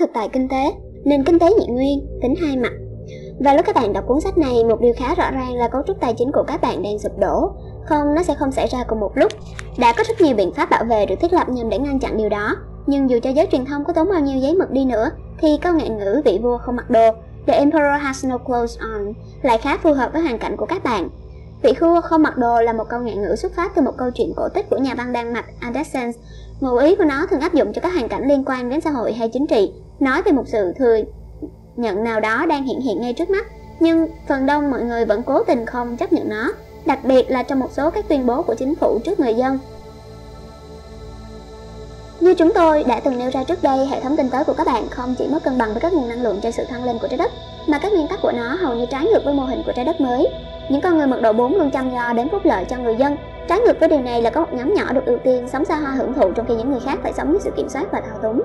thực tại kinh tế, nền kinh tế nhị nguyên, tính hai mặt. Và lúc các bạn đọc cuốn sách này, một điều khá rõ ràng là cấu trúc tài chính của các bạn đang sụp đổ. Không, nó sẽ không xảy ra cùng một lúc. Đã có rất nhiều biện pháp bảo vệ được thiết lập nhằm để ngăn chặn điều đó. Nhưng dù cho giới truyền thông có tốn bao nhiêu giấy mực đi nữa, thì câu ngạn ngữ vị vua không mặc đồ The Emperor has no clothes on lại khá phù hợp với hoàn cảnh của các bạn. Vị vua không mặc đồ là một câu ngạn ngữ xuất phát từ một câu chuyện cổ tích của nhà văn Đan Mạch Andersen. Ngụ ý của nó thường áp dụng cho các hoàn cảnh liên quan đến xã hội hay chính trị, nói về một sự thừa nhận nào đó đang hiện hiện ngay trước mắt, nhưng phần đông mọi người vẫn cố tình không chấp nhận nó, đặc biệt là trong một số các tuyên bố của chính phủ trước người dân. Như chúng tôi đã từng nêu ra trước đây, hệ thống kinh tế của các bạn không chỉ mất cân bằng với các nguồn năng lượng cho sự thăng lên của trái đất, mà các nguyên tắc của nó hầu như trái ngược với mô hình của trái đất mới. Những con người mật độ 4 luôn chăm lo đến phúc lợi cho người dân. Trái ngược với điều này là có một nhóm nhỏ được ưu tiên sống xa hoa hưởng thụ trong khi những người khác phải sống với sự kiểm soát và thao túng.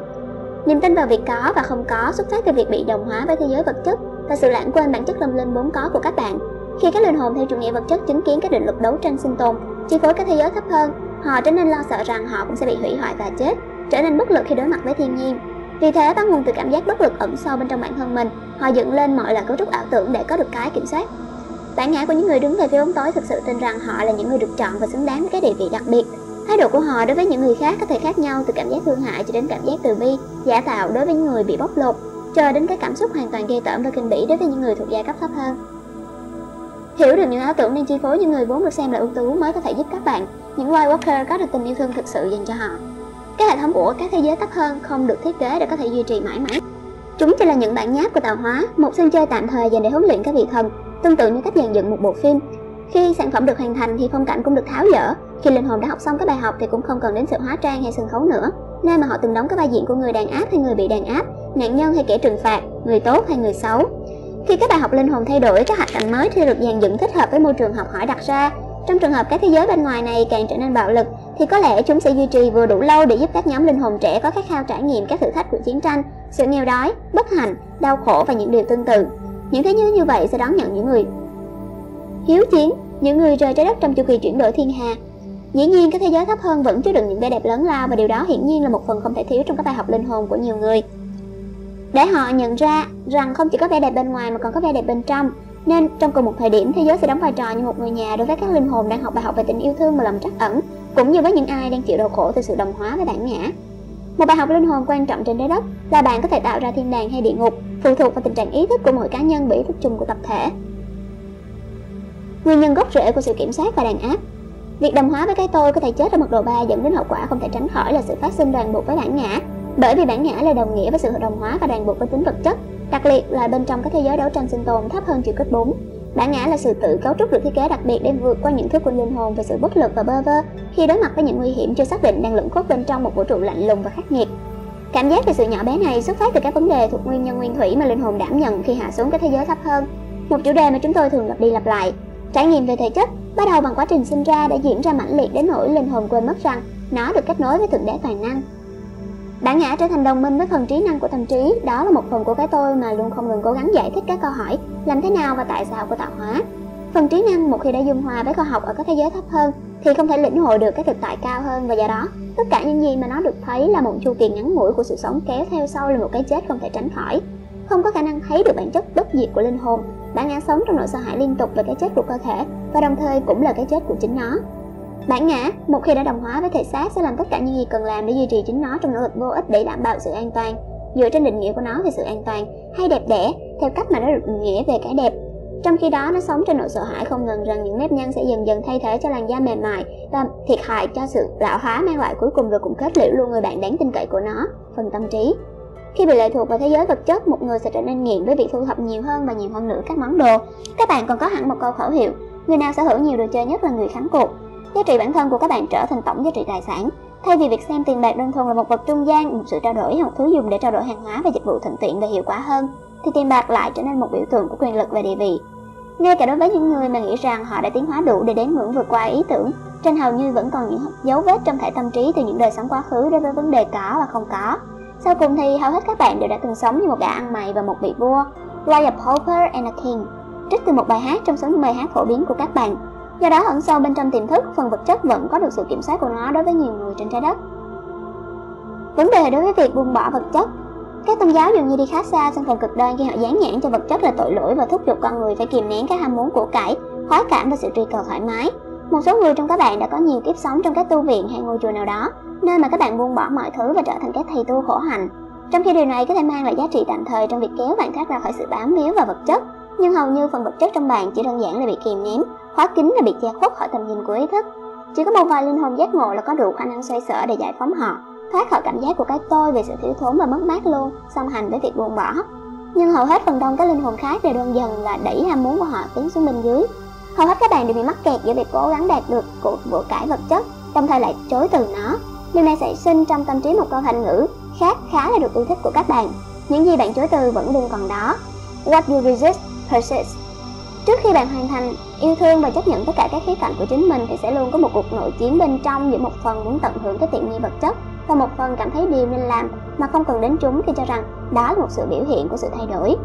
Niềm tin vào việc có và không có xuất phát từ việc bị đồng hóa với thế giới vật chất và sự lãng quên bản chất lâm linh vốn có của các bạn. Khi các linh hồn theo chủ nghĩa vật chất chứng kiến các định luật đấu tranh sinh tồn, chi phối các thế giới thấp hơn, họ trở nên lo sợ rằng họ cũng sẽ bị hủy hoại và chết, trở nên bất lực khi đối mặt với thiên nhiên. Vì thế, bắt nguồn từ cảm giác bất lực ẩn sâu bên trong bản thân mình, họ dựng lên mọi loại cấu trúc ảo tưởng để có được cái kiểm soát. Bản ngã của những người đứng về phía bóng tối thực sự tin rằng họ là những người được chọn và xứng đáng với cái địa vị đặc biệt, Thái độ của họ đối với những người khác có thể khác nhau từ cảm giác thương hại cho đến cảm giác từ bi, giả tạo đối với những người bị bóc lột, cho đến cái cảm xúc hoàn toàn ghê tởm và kinh bỉ đối với những người thuộc giai cấp thấp hơn. Hiểu được những ảo tưởng đang chi phối những người vốn được xem là ưu tú mới có thể giúp các bạn, những White Walker có được tình yêu thương thực sự dành cho họ. Các hệ thống của các thế giới thấp hơn không được thiết kế để có thể duy trì mãi mãi. Chúng chỉ là những bản nháp của tạo hóa, một sân chơi tạm thời dành để huấn luyện các vị thần, tương tự như cách dàn dựng một bộ phim. Khi sản phẩm được hoàn thành thì phong cảnh cũng được tháo dỡ, khi linh hồn đã học xong các bài học thì cũng không cần đến sự hóa trang hay sân khấu nữa, nơi mà họ từng đóng các vai diễn của người đàn áp hay người bị đàn áp, nạn nhân hay kẻ trừng phạt, người tốt hay người xấu. Khi các bài học linh hồn thay đổi, các hạt cảnh mới thì được dàn dựng thích hợp với môi trường học hỏi đặt ra. Trong trường hợp các thế giới bên ngoài này càng trở nên bạo lực, thì có lẽ chúng sẽ duy trì vừa đủ lâu để giúp các nhóm linh hồn trẻ có khát khao trải nghiệm các thử thách của chiến tranh, sự nghèo đói, bất hạnh, đau khổ và những điều tương tự. Những thế giới như vậy sẽ đón nhận những người hiếu chiến, những người rời trái đất trong chu kỳ chuyển đổi thiên hà Dĩ nhiên cái thế giới thấp hơn vẫn chứa đựng những vẻ đẹp lớn lao và điều đó hiển nhiên là một phần không thể thiếu trong các bài học linh hồn của nhiều người. Để họ nhận ra rằng không chỉ có vẻ đẹp bên ngoài mà còn có vẻ đẹp bên trong, nên trong cùng một thời điểm thế giới sẽ đóng vai trò như một người nhà đối với các linh hồn đang học bài học về tình yêu thương và lòng trắc ẩn, cũng như với những ai đang chịu đau khổ từ sự đồng hóa với bản ngã. Một bài học linh hồn quan trọng trên trái đất là bạn có thể tạo ra thiên đàng hay địa ngục, phụ thuộc vào tình trạng ý thức của mỗi cá nhân và ý thức chung của tập thể. Nguyên nhân gốc rễ của sự kiểm soát và đàn áp Việc đồng hóa với cái tôi có thể chết ở mức độ 3 dẫn đến hậu quả không thể tránh khỏi là sự phát sinh ràng buộc với bản ngã. Bởi vì bản ngã là đồng nghĩa với sự đồng hóa và ràng buộc với tính vật chất, đặc biệt là bên trong các thế giới đấu tranh sinh tồn thấp hơn chiều cấp 4. Bản ngã là sự tự cấu trúc được thiết kế đặc biệt để vượt qua những thứ của linh hồn về sự bất lực và bơ vơ khi đối mặt với những nguy hiểm chưa xác định đang lẫn khuất bên trong một vũ trụ lạnh lùng và khắc nghiệt. Cảm giác về sự nhỏ bé này xuất phát từ các vấn đề thuộc nguyên nhân nguyên thủy mà linh hồn đảm nhận khi hạ xuống các thế giới thấp hơn. Một chủ đề mà chúng tôi thường lặp đi lặp lại, Trải nghiệm về thể chất bắt đầu bằng quá trình sinh ra đã diễn ra mãnh liệt đến nỗi linh hồn quên mất rằng nó được kết nối với thượng đế toàn năng. Bản ngã trở thành đồng minh với phần trí năng của tâm trí, đó là một phần của cái tôi mà luôn không ngừng cố gắng giải thích các câu hỏi làm thế nào và tại sao của tạo hóa. Phần trí năng một khi đã dung hòa với khoa học ở các thế giới thấp hơn thì không thể lĩnh hội được cái thực tại cao hơn và do đó tất cả những gì mà nó được thấy là một chu kỳ ngắn ngủi của sự sống kéo theo sau là một cái chết không thể tránh khỏi không có khả năng thấy được bản chất bất diệt của linh hồn. Bản ngã sống trong nỗi sợ hãi liên tục về cái chết của cơ thể, và đồng thời cũng là cái chết của chính nó. Bản ngã, một khi đã đồng hóa với thể xác, sẽ làm tất cả những gì cần làm để duy trì chính nó trong nỗ lực vô ích để đảm bảo sự an toàn. Dựa trên định nghĩa của nó về sự an toàn, hay đẹp đẽ, theo cách mà nó được định nghĩa về cái đẹp. Trong khi đó, nó sống trên nỗi sợ hãi không ngừng rằng những nếp nhăn sẽ dần dần thay thế cho làn da mềm mại và thiệt hại cho sự lão hóa mang lại cuối cùng rồi cũng kết liễu luôn người bạn đáng tin cậy của nó. Phần tâm trí khi bị lệ thuộc vào thế giới vật chất, một người sẽ trở nên nghiện với việc thu thập nhiều hơn và nhiều hơn nữa các món đồ. Các bạn còn có hẳn một câu khẩu hiệu, người nào sở hữu nhiều đồ chơi nhất là người thắng cuộc. Giá trị bản thân của các bạn trở thành tổng giá trị tài sản. Thay vì việc xem tiền bạc đơn thuần là một vật trung gian, một sự trao đổi hoặc một thứ dùng để trao đổi hàng hóa và dịch vụ thuận tiện và hiệu quả hơn, thì tiền bạc lại trở nên một biểu tượng của quyền lực và địa vị. Ngay cả đối với những người mà nghĩ rằng họ đã tiến hóa đủ để đến ngưỡng vượt qua ý tưởng, trên hầu như vẫn còn những dấu vết trong thể tâm trí từ những đời sống quá khứ đối với vấn đề có và không có. Sau cùng thì hầu hết các bạn đều đã từng sống như một gã ăn mày và một vị vua, like a pauper and a king, trích từ một bài hát trong số những bài hát phổ biến của các bạn. Do đó ẩn sâu bên trong tiềm thức, phần vật chất vẫn có được sự kiểm soát của nó đối với nhiều người trên trái đất. Vấn đề đối với việc buông bỏ vật chất Các tôn giáo dường như đi khá xa sang phần cực đoan khi họ dán nhãn cho vật chất là tội lỗi và thúc giục con người phải kìm nén các ham muốn của cải, khoái cảm và sự truy cầu thoải mái. Một số người trong các bạn đã có nhiều kiếp sống trong các tu viện hay ngôi chùa nào đó, nơi mà các bạn buông bỏ mọi thứ và trở thành các thầy tu khổ hạnh. Trong khi điều này có thể mang lại giá trị tạm thời trong việc kéo bạn thoát ra khỏi sự bám víu và vật chất, nhưng hầu như phần vật chất trong bạn chỉ đơn giản là bị kìm nén, khóa kín là bị che khuất khỏi tầm nhìn của ý thức. Chỉ có một vài linh hồn giác ngộ là có đủ khả năng xoay sở để giải phóng họ, thoát khỏi cảm giác của cái tôi về sự thiếu thốn và mất mát luôn, song hành với việc buông bỏ. Nhưng hầu hết phần đông các linh hồn khác đều đơn dần là đẩy ham muốn của họ tiến xuống bên dưới. Hầu hết các bạn đều bị mắc kẹt giữa việc cố gắng đạt được của của cải vật chất, đồng thời lại chối từ nó. Điều này sẽ sinh trong tâm trí một câu thành ngữ khác khá là được yêu thích của các bạn. Những gì bạn chối từ vẫn luôn còn đó. What you resist persists. Trước khi bạn hoàn thành yêu thương và chấp nhận tất cả các khía cạnh của chính mình thì sẽ luôn có một cuộc nội chiến bên trong giữa một phần muốn tận hưởng cái tiện nghi vật chất và một phần cảm thấy điều nên làm mà không cần đến chúng khi cho rằng đó là một sự biểu hiện của sự thay đổi.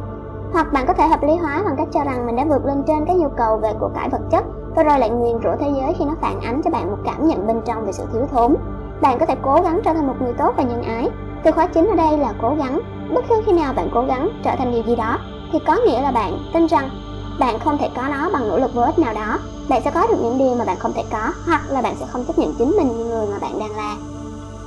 Hoặc bạn có thể hợp lý hóa bằng cách cho rằng mình đã vượt lên trên cái nhu cầu về của cải vật chất và rồi lại nguyền rủa thế giới khi nó phản ánh cho bạn một cảm nhận bên trong về sự thiếu thốn. Bạn có thể cố gắng trở thành một người tốt và nhân ái. Từ khóa chính ở đây là cố gắng. Bất cứ khi nào bạn cố gắng trở thành điều gì đó, thì có nghĩa là bạn tin rằng bạn không thể có nó bằng nỗ lực vô ích nào đó. Bạn sẽ có được những điều mà bạn không thể có, hoặc là bạn sẽ không chấp nhận chính mình như người mà bạn đang là.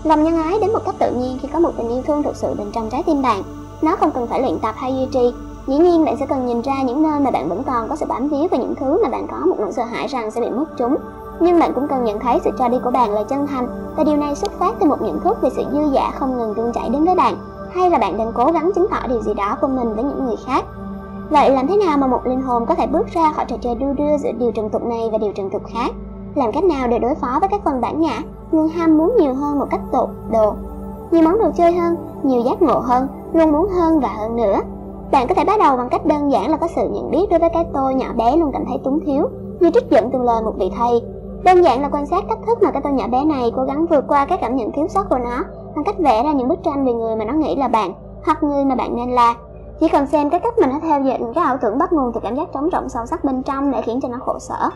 Lòng nhân ái đến một cách tự nhiên khi có một tình yêu thương thực sự bên trong trái tim bạn. Nó không cần phải luyện tập hay duy trì. Dĩ nhiên bạn sẽ cần nhìn ra những nơi mà bạn vẫn còn có sự bám víu và những thứ mà bạn có một nỗi sợ hãi rằng sẽ bị mất chúng. Nhưng bạn cũng cần nhận thấy sự cho đi của bạn là chân thành và điều này xuất phát từ một nhận thức về sự dư dả không ngừng tuôn chảy đến với bạn hay là bạn đang cố gắng chứng tỏ điều gì đó của mình với những người khác. Vậy làm thế nào mà một linh hồn có thể bước ra khỏi trò chơi đu đưa giữa điều trần tục này và điều trần tục khác? Làm cách nào để đối phó với các phần bản ngã luôn ham muốn nhiều hơn một cách tột đồ Nhiều món đồ chơi hơn, nhiều giác ngộ hơn, luôn muốn hơn và hơn nữa. Bạn có thể bắt đầu bằng cách đơn giản là có sự nhận biết đối với cái tôi nhỏ bé luôn cảm thấy túng thiếu, như trích dẫn từ lời một vị thầy. Đơn giản là quan sát cách thức mà cái tôi nhỏ bé này cố gắng vượt qua các cảm nhận thiếu sót của nó bằng cách vẽ ra những bức tranh về người mà nó nghĩ là bạn hoặc người mà bạn nên là. Chỉ cần xem cái cách mà nó theo dệt những cái ảo tưởng bắt nguồn từ cảm giác trống rỗng sâu sắc bên trong để khiến cho nó khổ sở.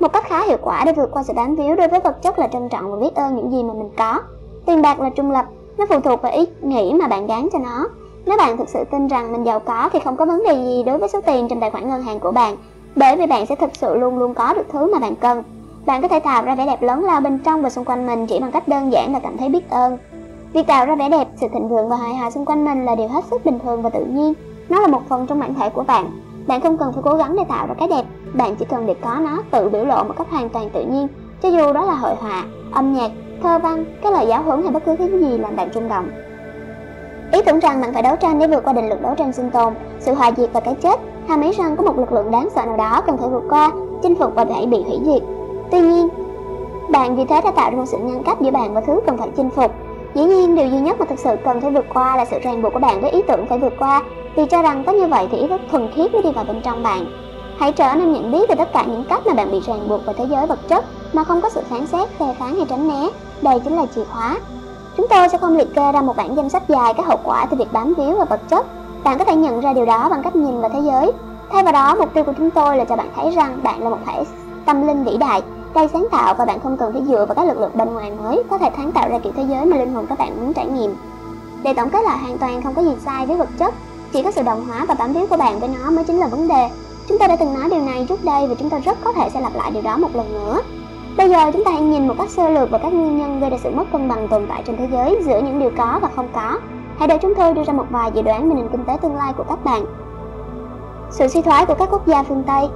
Một cách khá hiệu quả để vượt qua sự bám víu đối với vật chất là trân trọng và biết ơn những gì mà mình có. Tiền bạc là trung lập, nó phụ thuộc vào ý nghĩ mà bạn gán cho nó. Nếu bạn thực sự tin rằng mình giàu có thì không có vấn đề gì đối với số tiền trong tài khoản ngân hàng của bạn, bởi vì bạn sẽ thực sự luôn luôn có được thứ mà bạn cần. Bạn có thể tạo ra vẻ đẹp lớn lao bên trong và xung quanh mình chỉ bằng cách đơn giản là cảm thấy biết ơn. Việc tạo ra vẻ đẹp, sự thịnh vượng và hài hòa xung quanh mình là điều hết sức bình thường và tự nhiên. Nó là một phần trong bản thể của bạn. Bạn không cần phải cố gắng để tạo ra cái đẹp, bạn chỉ cần để có nó tự biểu lộ một cách hoàn toàn tự nhiên, cho dù đó là hội họa, âm nhạc, thơ văn, các lời giáo huấn hay bất cứ thứ gì làm bạn rung động. Ý tưởng rằng bạn phải đấu tranh để vượt qua định luật đấu tranh sinh tồn, sự hòa diệt và cái chết, hàm ý rằng có một lực lượng đáng sợ nào đó cần phải vượt qua, chinh phục và phải bị hủy diệt. Tuy nhiên, bạn vì thế đã tạo ra một sự ngăn cách giữa bạn và thứ cần phải chinh phục. Dĩ nhiên, điều duy nhất mà thực sự cần phải vượt qua là sự ràng buộc của bạn với ý tưởng phải vượt qua, vì cho rằng có như vậy thì ý thức thuần khiết mới đi vào bên trong bạn. Hãy trở nên nhận biết về tất cả những cách mà bạn bị ràng buộc vào thế giới vật chất mà không có sự phán xét, phê phán hay tránh né. Đây chính là chìa khóa. Chúng tôi sẽ không liệt kê ra một bản danh sách dài các hậu quả từ việc bám víu vào vật chất. Bạn có thể nhận ra điều đó bằng cách nhìn vào thế giới. Thay vào đó, mục tiêu của chúng tôi là cho bạn thấy rằng bạn là một thể tâm linh vĩ đại, đầy sáng tạo và bạn không cần phải dựa vào các lực lượng bên ngoài mới có thể sáng tạo ra kiểu thế giới mà linh hồn các bạn muốn trải nghiệm. Để tổng kết lại hoàn toàn không có gì sai với vật chất, chỉ có sự đồng hóa và bám víu của bạn với nó mới chính là vấn đề. Chúng ta đã từng nói điều này trước đây và chúng ta rất có thể sẽ lặp lại điều đó một lần nữa. Bây giờ chúng ta hãy nhìn một cách sơ lược vào các nguyên nhân gây ra sự mất cân bằng tồn tại trên thế giới giữa những điều có và không có. Hãy để chúng tôi đưa ra một vài dự đoán về nền kinh tế tương lai của các bạn. Sự suy thoái của các quốc gia phương Tây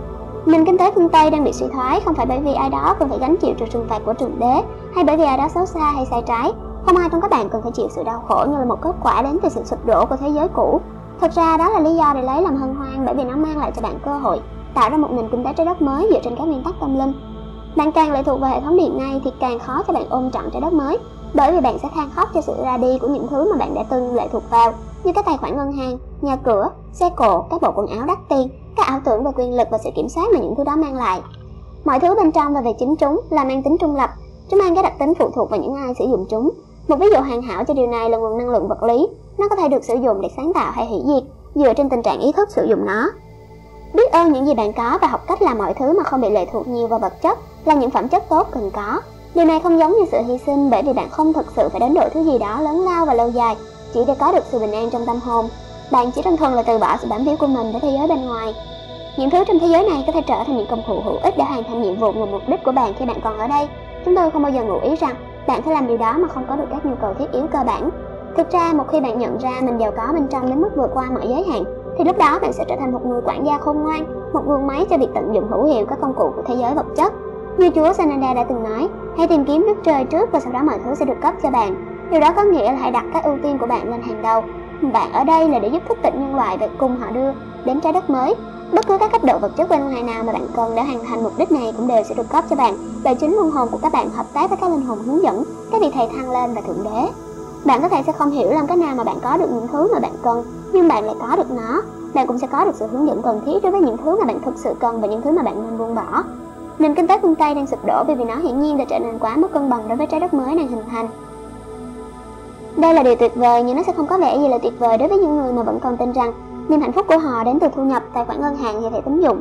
Nền kinh tế phương Tây đang bị suy thoái không phải bởi vì ai đó cần phải gánh chịu sự trừng phạt của trường Đế hay bởi vì ai đó xấu xa hay sai trái. Không ai trong các bạn cần phải chịu sự đau khổ như là một kết quả đến từ sự sụp đổ của thế giới cũ. Thật ra đó là lý do để lấy làm hân hoan bởi vì nó mang lại cho bạn cơ hội tạo ra một nền kinh tế trái đất mới dựa trên các nguyên tắc tâm linh. Bạn càng lệ thuộc vào hệ thống điện này thì càng khó cho bạn ôm trọn trái đất mới, bởi vì bạn sẽ than khóc cho sự ra đi của những thứ mà bạn đã từng lệ thuộc vào, như các tài khoản ngân hàng, nhà cửa, xe cộ, các bộ quần áo đắt tiền, các ảo tưởng về quyền lực và sự kiểm soát mà những thứ đó mang lại. Mọi thứ bên trong và về chính chúng là mang tính trung lập, chúng mang cái đặc tính phụ thuộc vào những ai sử dụng chúng. Một ví dụ hoàn hảo cho điều này là nguồn năng lượng vật lý, nó có thể được sử dụng để sáng tạo hay hủy diệt, dựa trên tình trạng ý thức sử dụng nó. Biết ơn những gì bạn có và học cách làm mọi thứ mà không bị lệ thuộc nhiều vào vật chất là những phẩm chất tốt cần có. Điều này không giống như sự hy sinh bởi vì bạn không thực sự phải đánh đổi thứ gì đó lớn lao và lâu dài. chỉ để có được sự bình an trong tâm hồn. Bạn chỉ đơn thuần là từ bỏ sự bám víu của mình với thế giới bên ngoài. Những thứ trong thế giới này có thể trở thành những công cụ hữu ích để hoàn thành nhiệm vụ và mục đích của bạn khi bạn còn ở đây. Chúng tôi không bao giờ ngụ ý rằng bạn phải làm điều đó mà không có được các nhu cầu thiết yếu cơ bản. Thực ra, một khi bạn nhận ra mình giàu có bên trong đến mức vượt qua mọi giới hạn, thì lúc đó bạn sẽ trở thành một người quản gia khôn ngoan, một gương máy cho việc tận dụng hữu hiệu các công cụ của thế giới vật chất. Như Chúa Sananda đã từng nói, hãy tìm kiếm nước Trời trước và sau đó mọi thứ sẽ được cấp cho bạn. Điều đó có nghĩa là hãy đặt các ưu tiên của bạn lên hàng đầu. Bạn ở đây là để giúp thức tỉnh nhân loại và cùng họ đưa đến trái đất mới. Bất cứ các cấp độ vật chất bên ngoài nào mà bạn cần để hoàn thành mục đích này cũng đều sẽ được cấp cho bạn. Bởi chính linh hồn của các bạn hợp tác với các linh hồn hướng dẫn, các vị thầy thăng lên và thượng đế. Bạn có thể sẽ không hiểu làm cách nào mà bạn có được những thứ mà bạn cần, nhưng bạn lại có được nó. Bạn cũng sẽ có được sự hướng dẫn cần thiết đối với những thứ mà bạn thực sự cần và những thứ mà bạn nên buông bỏ. Nền kinh tế phương Tây đang sụp đổ vì vì nó hiển nhiên đã trở nên quá mất cân bằng đối với trái đất mới đang hình thành. Đây là điều tuyệt vời nhưng nó sẽ không có vẻ gì là tuyệt vời đối với những người mà vẫn còn tin rằng niềm hạnh phúc của họ đến từ thu nhập, tài khoản ngân hàng và thẻ tín dụng.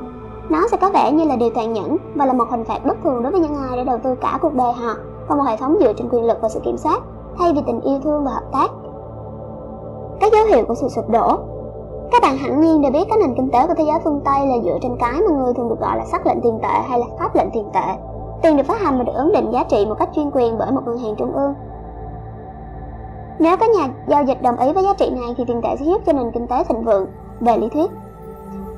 Nó sẽ có vẻ như là điều tàn nhẫn và là một hình phạt bất thường đối với những ai đã đầu tư cả cuộc đời họ vào một hệ thống dựa trên quyền lực và sự kiểm soát thay vì tình yêu thương và hợp tác. Các dấu hiệu của sự sụp đổ các bạn hẳn nhiên đều biết các nền kinh tế của thế giới phương Tây là dựa trên cái mà người thường được gọi là sắc lệnh tiền tệ hay là pháp lệnh tiền tệ. Tiền được phát hành và được ấn định giá trị một cách chuyên quyền bởi một ngân hàng trung ương. Nếu các nhà giao dịch đồng ý với giá trị này thì tiền tệ sẽ giúp cho nền kinh tế thịnh vượng về lý thuyết.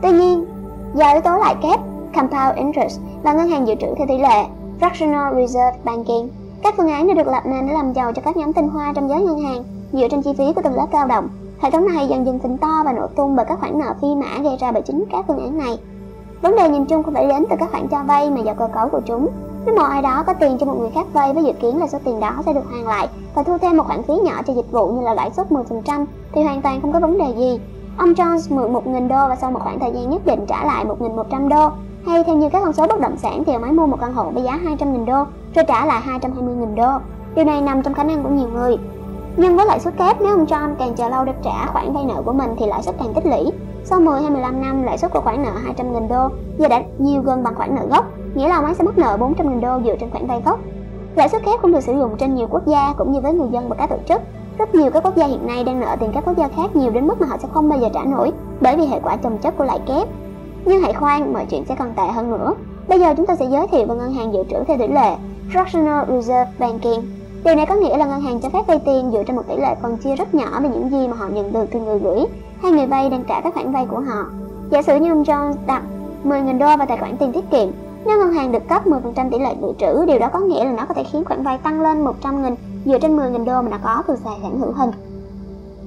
Tuy nhiên, do yếu tố lãi kép, compound interest và ngân hàng dự trữ theo tỷ lệ, fractional reserve banking, các phương án đã được lập nên để làm giàu cho các nhóm tinh hoa trong giới ngân hàng dựa trên chi phí của tầng lớp cao động, Hệ thống này dần dần phình to và nổ tung bởi các khoản nợ phi mã gây ra bởi chính các phương án này. Vấn đề nhìn chung không phải đến từ các khoản cho vay mà do cơ cấu của chúng. Nếu một ai đó có tiền cho một người khác vay với dự kiến là số tiền đó sẽ được hoàn lại và thu thêm một khoản phí nhỏ cho dịch vụ như là lãi suất 10% thì hoàn toàn không có vấn đề gì. Ông Jones mượn 1.000 đô và sau một khoảng thời gian nhất định trả lại 1.100 đô. Hay theo như các con số bất động sản thì ông ấy mua một căn hộ với giá 200.000 đô, rồi trả lại 220.000 đô. Điều này nằm trong khả năng của nhiều người nhưng với lãi suất kép nếu ông John càng chờ lâu để trả khoản vay nợ của mình thì lãi suất càng tích lũy. Sau 10 hay 15 năm, lãi suất của khoản nợ 200.000 đô giờ đã nhiều gần bằng khoản nợ gốc, nghĩa là ông ấy sẽ mất nợ 400.000 đô dựa trên khoản vay gốc. Lãi suất kép không được sử dụng trên nhiều quốc gia cũng như với người dân và các tổ chức. Rất nhiều các quốc gia hiện nay đang nợ tiền các quốc gia khác nhiều đến mức mà họ sẽ không bao giờ trả nổi bởi vì hệ quả chồng chất của lãi kép. Nhưng hãy khoan, mọi chuyện sẽ còn tệ hơn nữa. Bây giờ chúng ta sẽ giới thiệu về ngân hàng dự trữ theo tỷ lệ Fractional Reserve Banking Điều này có nghĩa là ngân hàng cho phép vay tiền dựa trên một tỷ lệ phần chia rất nhỏ về những gì mà họ nhận được từ người gửi hay người vay đang trả các khoản vay của họ. Giả sử như ông Jones đặt 10.000 đô vào tài khoản tiền tiết kiệm, nếu ngân hàng được cấp 10% tỷ lệ dự trữ, điều đó có nghĩa là nó có thể khiến khoản vay tăng lên 100.000 dựa trên 10.000 đô mà nó có từ tài sản hữu hình.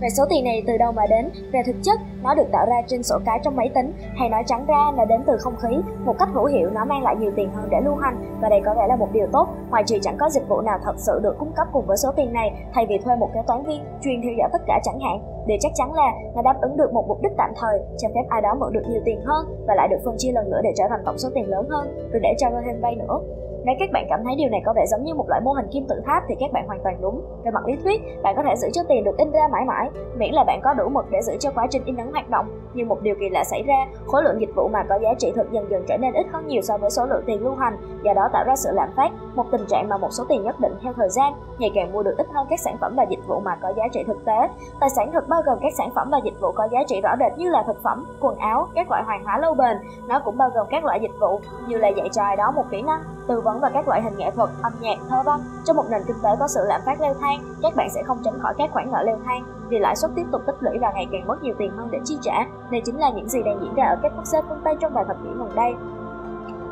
Về số tiền này từ đâu mà đến, về thực chất nó được tạo ra trên sổ cái trong máy tính hay nói trắng ra là đến từ không khí. Một cách hữu hiệu nó mang lại nhiều tiền hơn để lưu hành và đây có vẻ là một điều tốt. Ngoài trừ chẳng có dịch vụ nào thật sự được cung cấp cùng với số tiền này thay vì thuê một kế toán viên chuyên theo dõi tất cả chẳng hạn. Điều chắc chắn là nó đáp ứng được một mục đích tạm thời, cho phép ai đó mượn được nhiều tiền hơn và lại được phân chia lần nữa để trở thành tổng số tiền lớn hơn, rồi để cho thêm vay nữa. Nếu các bạn cảm thấy điều này có vẻ giống như một loại mô hình kim tự tháp thì các bạn hoàn toàn đúng. Về mặt lý thuyết, bạn có thể giữ cho tiền được in ra mãi mãi, miễn là bạn có đủ mực để giữ cho quá trình in ấn hoạt động. Nhưng một điều kỳ lạ xảy ra, khối lượng dịch vụ mà có giá trị thực dần dần trở nên ít hơn nhiều so với số lượng tiền lưu hành, do đó tạo ra sự lạm phát, một tình trạng mà một số tiền nhất định theo thời gian ngày càng mua được ít hơn các sản phẩm và dịch vụ mà có giá trị thực tế. Tài sản thực bao gồm các sản phẩm và dịch vụ có giá trị rõ rệt như là thực phẩm, quần áo, các loại hàng hóa lâu bền. Nó cũng bao gồm các loại dịch vụ như là dạy cho ai đó một kỹ năng, tư vấn và các loại hình nghệ thuật, âm nhạc, thơ văn. Trong một nền kinh tế có sự lạm phát leo thang, các bạn sẽ không tránh khỏi các khoản nợ leo thang vì lãi suất tiếp tục tích lũy và ngày càng mất nhiều tiền hơn để chi trả. Đây chính là những gì đang diễn ra ở các quốc gia phương Tây trong vài thập kỷ gần đây.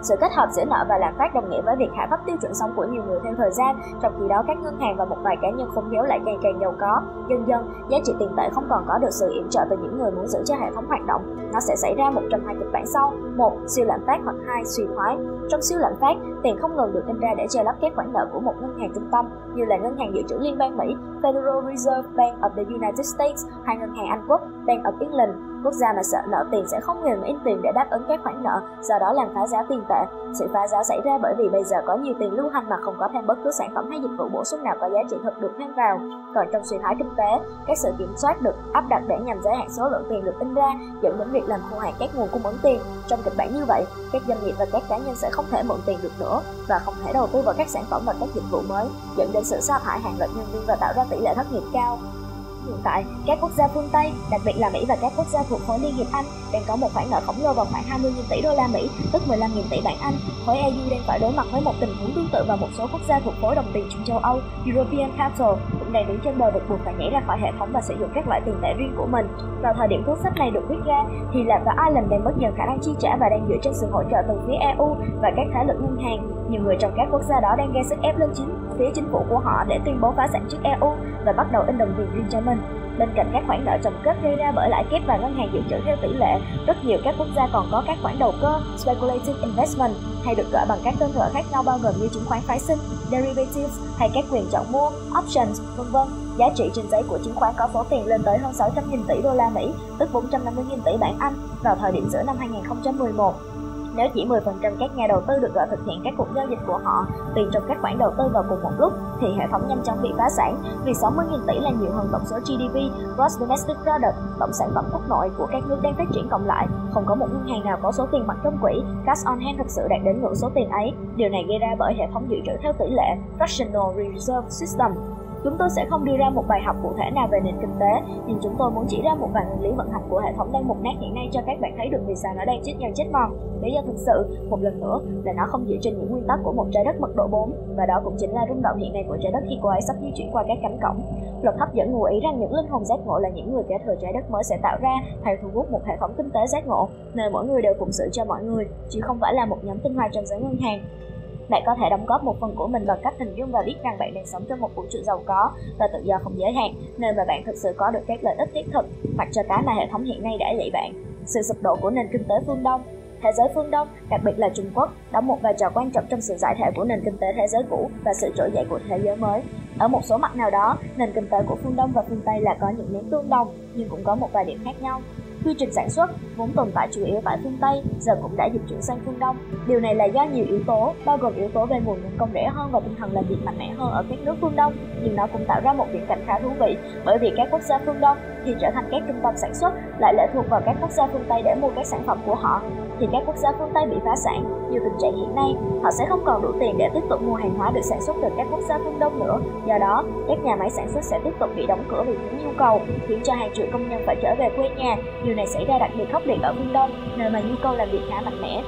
Sự kết hợp giữa nợ và lạm phát đồng nghĩa với việc hạ thấp tiêu chuẩn sống của nhiều người theo thời gian, trong khi đó các ngân hàng và một vài cá nhân khôn khéo lại càng càng giàu có. Dần dần, giá trị tiền tệ không còn có được sự yểm trợ từ những người muốn giữ cho hệ thống hoạt động. Nó sẽ xảy ra một trong hai kịch bản sau: một, siêu lạm phát hoặc hai, suy thoái. Trong siêu lạm phát, tiền không ngừng được in ra để che lấp các khoản nợ của một ngân hàng trung tâm như là ngân hàng dự trữ liên bang Mỹ, Federal Reserve Bank of the United States hay ngân hàng Anh Quốc, Bank of England Quốc gia mà sợ nợ tiền sẽ không ngừng in tiền để đáp ứng các khoản nợ, do đó làm phá giá tiền tệ. Sự phá giá xảy ra bởi vì bây giờ có nhiều tiền lưu hành mà không có thêm bất cứ sản phẩm hay dịch vụ bổ sung nào có giá trị thực được thêm vào. Còn trong suy thoái kinh tế, các sự kiểm soát được áp đặt để nhằm giới hạn số lượng tiền được in ra, dẫn đến việc làm khô hạn các nguồn cung ứng tiền. Trong kịch bản như vậy, các doanh nghiệp và các cá nhân sẽ không thể mượn tiền được nữa và không thể đầu tư vào các sản phẩm và các dịch vụ mới, dẫn đến sự sa thải hàng loạt nhân viên và tạo ra tỷ lệ thất nghiệp cao. Hiện tại, các quốc gia phương Tây, đặc biệt là Mỹ và các quốc gia thuộc khối Liên hiệp Anh đang có một khoản nợ khổng lồ vào khoảng 20.000 tỷ đô la Mỹ, tức 15.000 tỷ bảng Anh. Khối EU đang phải đối mặt với một tình huống tương tự và một số quốc gia thuộc khối đồng tiền chung châu Âu, European Capital, cũng đang đứng trên bờ vực buộc phải nhảy ra khỏi hệ thống và sử dụng các loại tiền tệ riêng của mình. Vào thời điểm cuốn sách này được viết ra, Hy Lạp và Ireland đang bất dần khả năng chi trả và đang dựa trên sự hỗ trợ từ phía EU và các thế lực ngân hàng. Nhiều người trong các quốc gia đó đang gây sức ép lên chính phía chính phủ của họ để tuyên bố phá sản trước EU và bắt đầu in đồng tiền riêng cho mình. Bên cạnh các khoản nợ chồng kết gây ra bởi lãi kép và ngân hàng dự trữ theo tỷ lệ, rất nhiều các quốc gia còn có các khoản đầu cơ speculative investment hay được gọi bằng các tên gọi khác nhau bao gồm như chứng khoán phái sinh, derivatives hay các quyền chọn mua, options, vân vân. Giá trị trên giấy của chứng khoán có số tiền lên tới hơn 600.000 tỷ đô la Mỹ, tức 450.000 tỷ bảng Anh vào thời điểm giữa năm 2011. Nếu chỉ 10% các nhà đầu tư được gọi thực hiện các cuộc giao dịch của họ tiền trong các khoản đầu tư vào cùng một lúc thì hệ thống nhanh chóng bị phá sản vì 60.000 tỷ là nhiều hơn tổng số GDP, Gross Domestic Product, tổng sản phẩm quốc nội của các nước đang phát triển cộng lại. Không có một ngân hàng nào có số tiền mặt trong quỹ, cash on hand thực sự đạt đến ngưỡng số tiền ấy. Điều này gây ra bởi hệ thống dự trữ theo tỷ lệ Fractional Reserve System Chúng tôi sẽ không đưa ra một bài học cụ thể nào về nền kinh tế, nhưng chúng tôi muốn chỉ ra một vài nguyên lý vận hành của hệ thống đang mục nát hiện nay cho các bạn thấy được vì sao nó đang chết dần chết mòn. Lý do thực sự, một lần nữa, là nó không dựa trên những nguyên tắc của một trái đất mật độ 4, và đó cũng chính là rung động hiện nay của trái đất khi cô ấy sắp di chuyển qua các cánh cổng. Luật hấp dẫn ngụ ý rằng những linh hồn giác ngộ là những người kế thừa trái đất mới sẽ tạo ra hay thu hút một hệ thống kinh tế giác ngộ, nơi mỗi người đều phụng sự cho mọi người, chứ không phải là một nhóm tinh hoa trong giới ngân hàng. Bạn có thể đóng góp một phần của mình bằng cách hình dung và biết rằng bạn đang sống trong một vũ trụ giàu có và tự do không giới hạn, nơi mà bạn thực sự có được các lợi ích thiết thực, mặc cho cái mà hệ thống hiện nay đã dạy bạn. Sự sụp đổ của nền kinh tế phương Đông Thế giới phương Đông, đặc biệt là Trung Quốc, đóng một vai trò quan trọng trong sự giải thể của nền kinh tế thế giới cũ và sự trỗi dậy của thế giới mới. Ở một số mặt nào đó, nền kinh tế của phương Đông và phương Tây là có những nét tương đồng, nhưng cũng có một vài điểm khác nhau. Quy trình sản xuất vốn tồn tại chủ yếu tại phương Tây giờ cũng đã dịch chuyển sang phương Đông. Điều này là do nhiều yếu tố, bao gồm yếu tố về nguồn nhân công rẻ hơn và tinh thần làm việc mạnh mẽ hơn ở các nước phương Đông, nhưng nó cũng tạo ra một viễn cảnh khá thú vị bởi vì các quốc gia phương Đông thì trở thành các trung tâm sản xuất lại lệ thuộc vào các quốc gia phương Tây để mua các sản phẩm của họ thì các quốc gia phương Tây bị phá sản. Như tình trạng hiện nay, họ sẽ không còn đủ tiền để tiếp tục mua hàng hóa được sản xuất từ các quốc gia phương Đông nữa. Do đó, các nhà máy sản xuất sẽ tiếp tục bị đóng cửa vì thiếu nhu cầu, khiến cho hàng triệu công nhân phải trở về quê nhà. Điều này xảy ra đặc biệt khốc liệt ở phương Đông, nơi mà nhu cầu làm việc khá mạnh mẽ.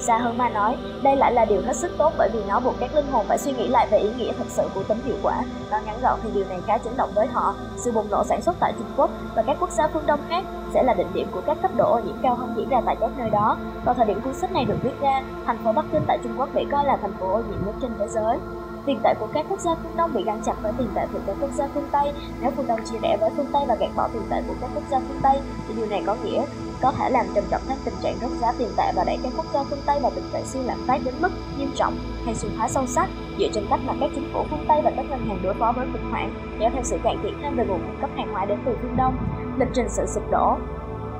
Xa hơn mà nói, đây lại là điều hết sức tốt bởi vì nó buộc các linh hồn phải suy nghĩ lại về ý nghĩa thật sự của tính hiệu quả. Nói ngắn gọn thì điều này khá chấn động với họ. Sự bùng nổ sản xuất tại Trung Quốc và các quốc gia phương Đông khác sẽ là đỉnh điểm của các cấp độ ô nhiễm cao hơn diễn ra tại các nơi đó. Vào thời điểm cuốn sách này được viết ra, thành phố Bắc Kinh tại Trung Quốc bị coi là thành phố ô nhiễm nhất trên thế giới. Tiền tệ của các quốc gia phương Đông bị gắn chặt với tiền tệ của các quốc gia phương Tây. Nếu phương Đông chia rẽ với phương Tây và gạt bỏ tiền tệ của các quốc gia phương Tây, thì điều này có nghĩa có thể làm trầm trọng thêm tình trạng rớt giá tiền tệ và đẩy các quốc gia phương Tây vào tình trạng siêu lạm phát đến mức nghiêm trọng hay suy thoái sâu sắc dựa trên cách mà các chính phủ phương Tây và các ngân hàng đối phó với khủng hoảng kéo theo sự cạn kiệt thêm về nguồn cung cấp hàng hóa đến từ phương Đông. Lịch trình sự sụp đổ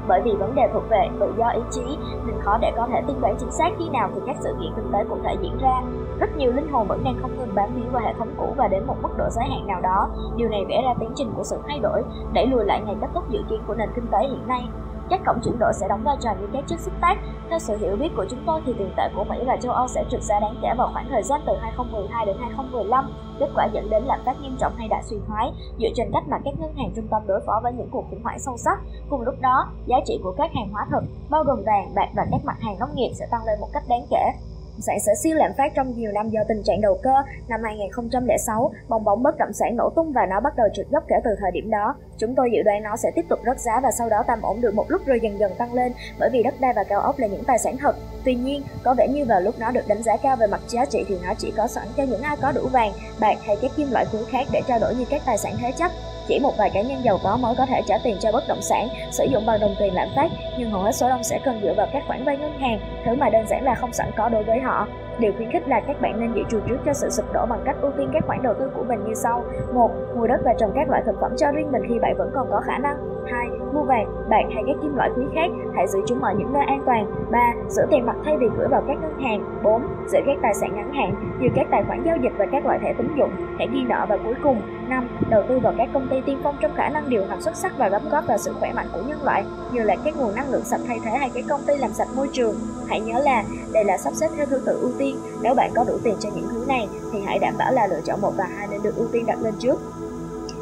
bởi vì vấn đề thuộc về tự do ý chí nên khó để có thể tiên đoán chính xác khi nào thì các sự kiện kinh tế cụ thể diễn ra. Rất nhiều linh hồn vẫn đang không ngừng bám víu vào hệ thống cũ và đến một mức độ giới hạn nào đó. Điều này vẽ ra tiến trình của sự thay đổi, đẩy lùi lại ngày kết thúc dự kiến của nền kinh tế hiện nay. Các cổng chuyển đổi sẽ đóng vai trò như các chất xúc tác. Theo sự hiểu biết của chúng tôi thì tiền tệ của Mỹ và châu Âu sẽ trượt giá đáng kể vào khoảng thời gian từ 2012 đến 2015, kết quả dẫn đến lạm phát nghiêm trọng hay đã suy thoái dựa trên cách mà các ngân hàng trung tâm đối phó với những cuộc khủng hoảng sâu sắc. Cùng lúc đó, giá trị của các hàng hóa thực, bao gồm vàng, bạc và các mặt hàng nông nghiệp sẽ tăng lên một cách đáng kể Dạ, sản sẽ siêu lạm phát trong nhiều năm do tình trạng đầu cơ. Năm 2006, bong bóng bất động sản nổ tung và nó bắt đầu trượt dốc kể từ thời điểm đó. Chúng tôi dự đoán nó sẽ tiếp tục rớt giá và sau đó tạm ổn được một lúc rồi dần dần tăng lên bởi vì đất đai và cao ốc là những tài sản thật. Tuy nhiên, có vẻ như vào lúc nó được đánh giá cao về mặt giá trị thì nó chỉ có sẵn cho những ai có đủ vàng, bạc hay các kim loại quý khác để trao đổi như các tài sản thế chấp. Chỉ một vài cá nhân giàu có mới có thể trả tiền cho bất động sản, sử dụng bằng đồng tiền lạm phát, nhưng hầu hết số đông sẽ cần dựa vào các khoản vay ngân hàng, thứ mà đơn giản là không sẵn có đối với họ. Điều khuyến khích là các bạn nên dự trù trước cho sự sụp đổ bằng cách ưu tiên các khoản đầu tư của mình như sau. một Mua đất và trồng các loại thực phẩm cho riêng mình khi bạn vẫn còn có khả năng. 2. Mua vàng, bạc hay các kim loại quý khác, hãy giữ chúng ở những nơi an toàn. 3. Giữ tiền mặt thay vì gửi vào các ngân hàng. 4. Giữ các tài sản ngắn hạn như các tài khoản giao dịch và các loại thẻ tín dụng, thẻ ghi nợ và cuối cùng 5. Đầu tư vào các công ty tiên phong trong khả năng điều hành xuất sắc và đóng góp vào sự khỏe mạnh của nhân loại, như là các nguồn năng lượng sạch thay thế hay các công ty làm sạch môi trường. Hãy nhớ là đây là sắp xếp theo thứ tự ưu tiên. Nếu bạn có đủ tiền cho những thứ này thì hãy đảm bảo là lựa chọn một và hai nên được ưu tiên đặt lên trước.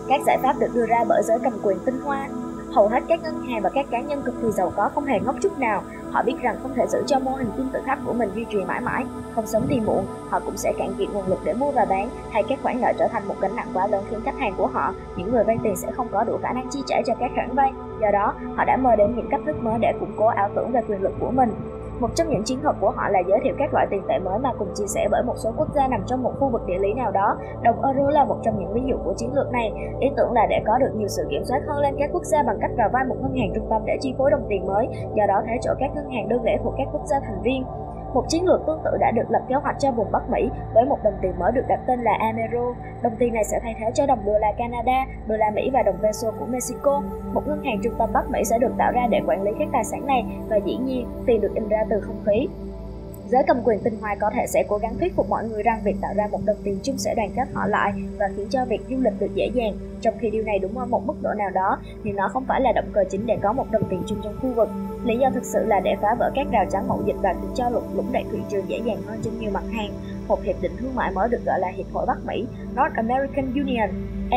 Các giải pháp được đưa ra bởi giới cầm quyền tinh hoa Hầu hết các ngân hàng và các cá nhân cực kỳ giàu có không hề ngốc chút nào. Họ biết rằng không thể giữ cho mô hình kim tự tháp của mình duy trì mãi mãi. Không sớm thì muộn, họ cũng sẽ cạn kiệt nguồn lực để mua và bán, hay các khoản nợ trở thành một gánh nặng quá lớn khiến khách hàng của họ, những người vay tiền sẽ không có đủ khả năng chi trả cho các khoản vay. Do đó, họ đã mơ đến những cách thức mới để củng cố ảo tưởng về quyền lực của mình. Một trong những chiến thuật của họ là giới thiệu các loại tiền tệ mới mà cùng chia sẻ bởi một số quốc gia nằm trong một khu vực địa lý nào đó. Đồng euro là một trong những ví dụ của chiến lược này. Ý tưởng là để có được nhiều sự kiểm soát hơn lên các quốc gia bằng cách vào vai một ngân hàng trung tâm để chi phối đồng tiền mới, do đó thế chỗ các ngân hàng đơn lẻ thuộc các quốc gia thành viên. Một chiến lược tương tự đã được lập kế hoạch cho vùng Bắc Mỹ với một đồng tiền mới được đặt tên là Amero. Đồng tiền này sẽ thay thế cho đồng đô la Canada, đô la Mỹ và đồng peso của Mexico. Một ngân hàng trung tâm Bắc Mỹ sẽ được tạo ra để quản lý các tài sản này và dĩ nhiên tiền được in ra từ không khí. Giới cầm quyền tinh hoa có thể sẽ cố gắng thuyết phục mọi người rằng việc tạo ra một đồng tiền chung sẽ đoàn kết họ lại và khiến cho việc du lịch được dễ dàng, trong khi điều này đúng ở một mức độ nào đó thì nó không phải là động cơ chính để có một đồng tiền chung trong khu vực. Lý do thực sự là để phá vỡ các rào chắn mậu dịch và khiến cho lục lũng đại thị trường dễ dàng hơn trên nhiều mặt hàng. Một hiệp định thương mại mới được gọi là Hiệp hội Bắc Mỹ North American Union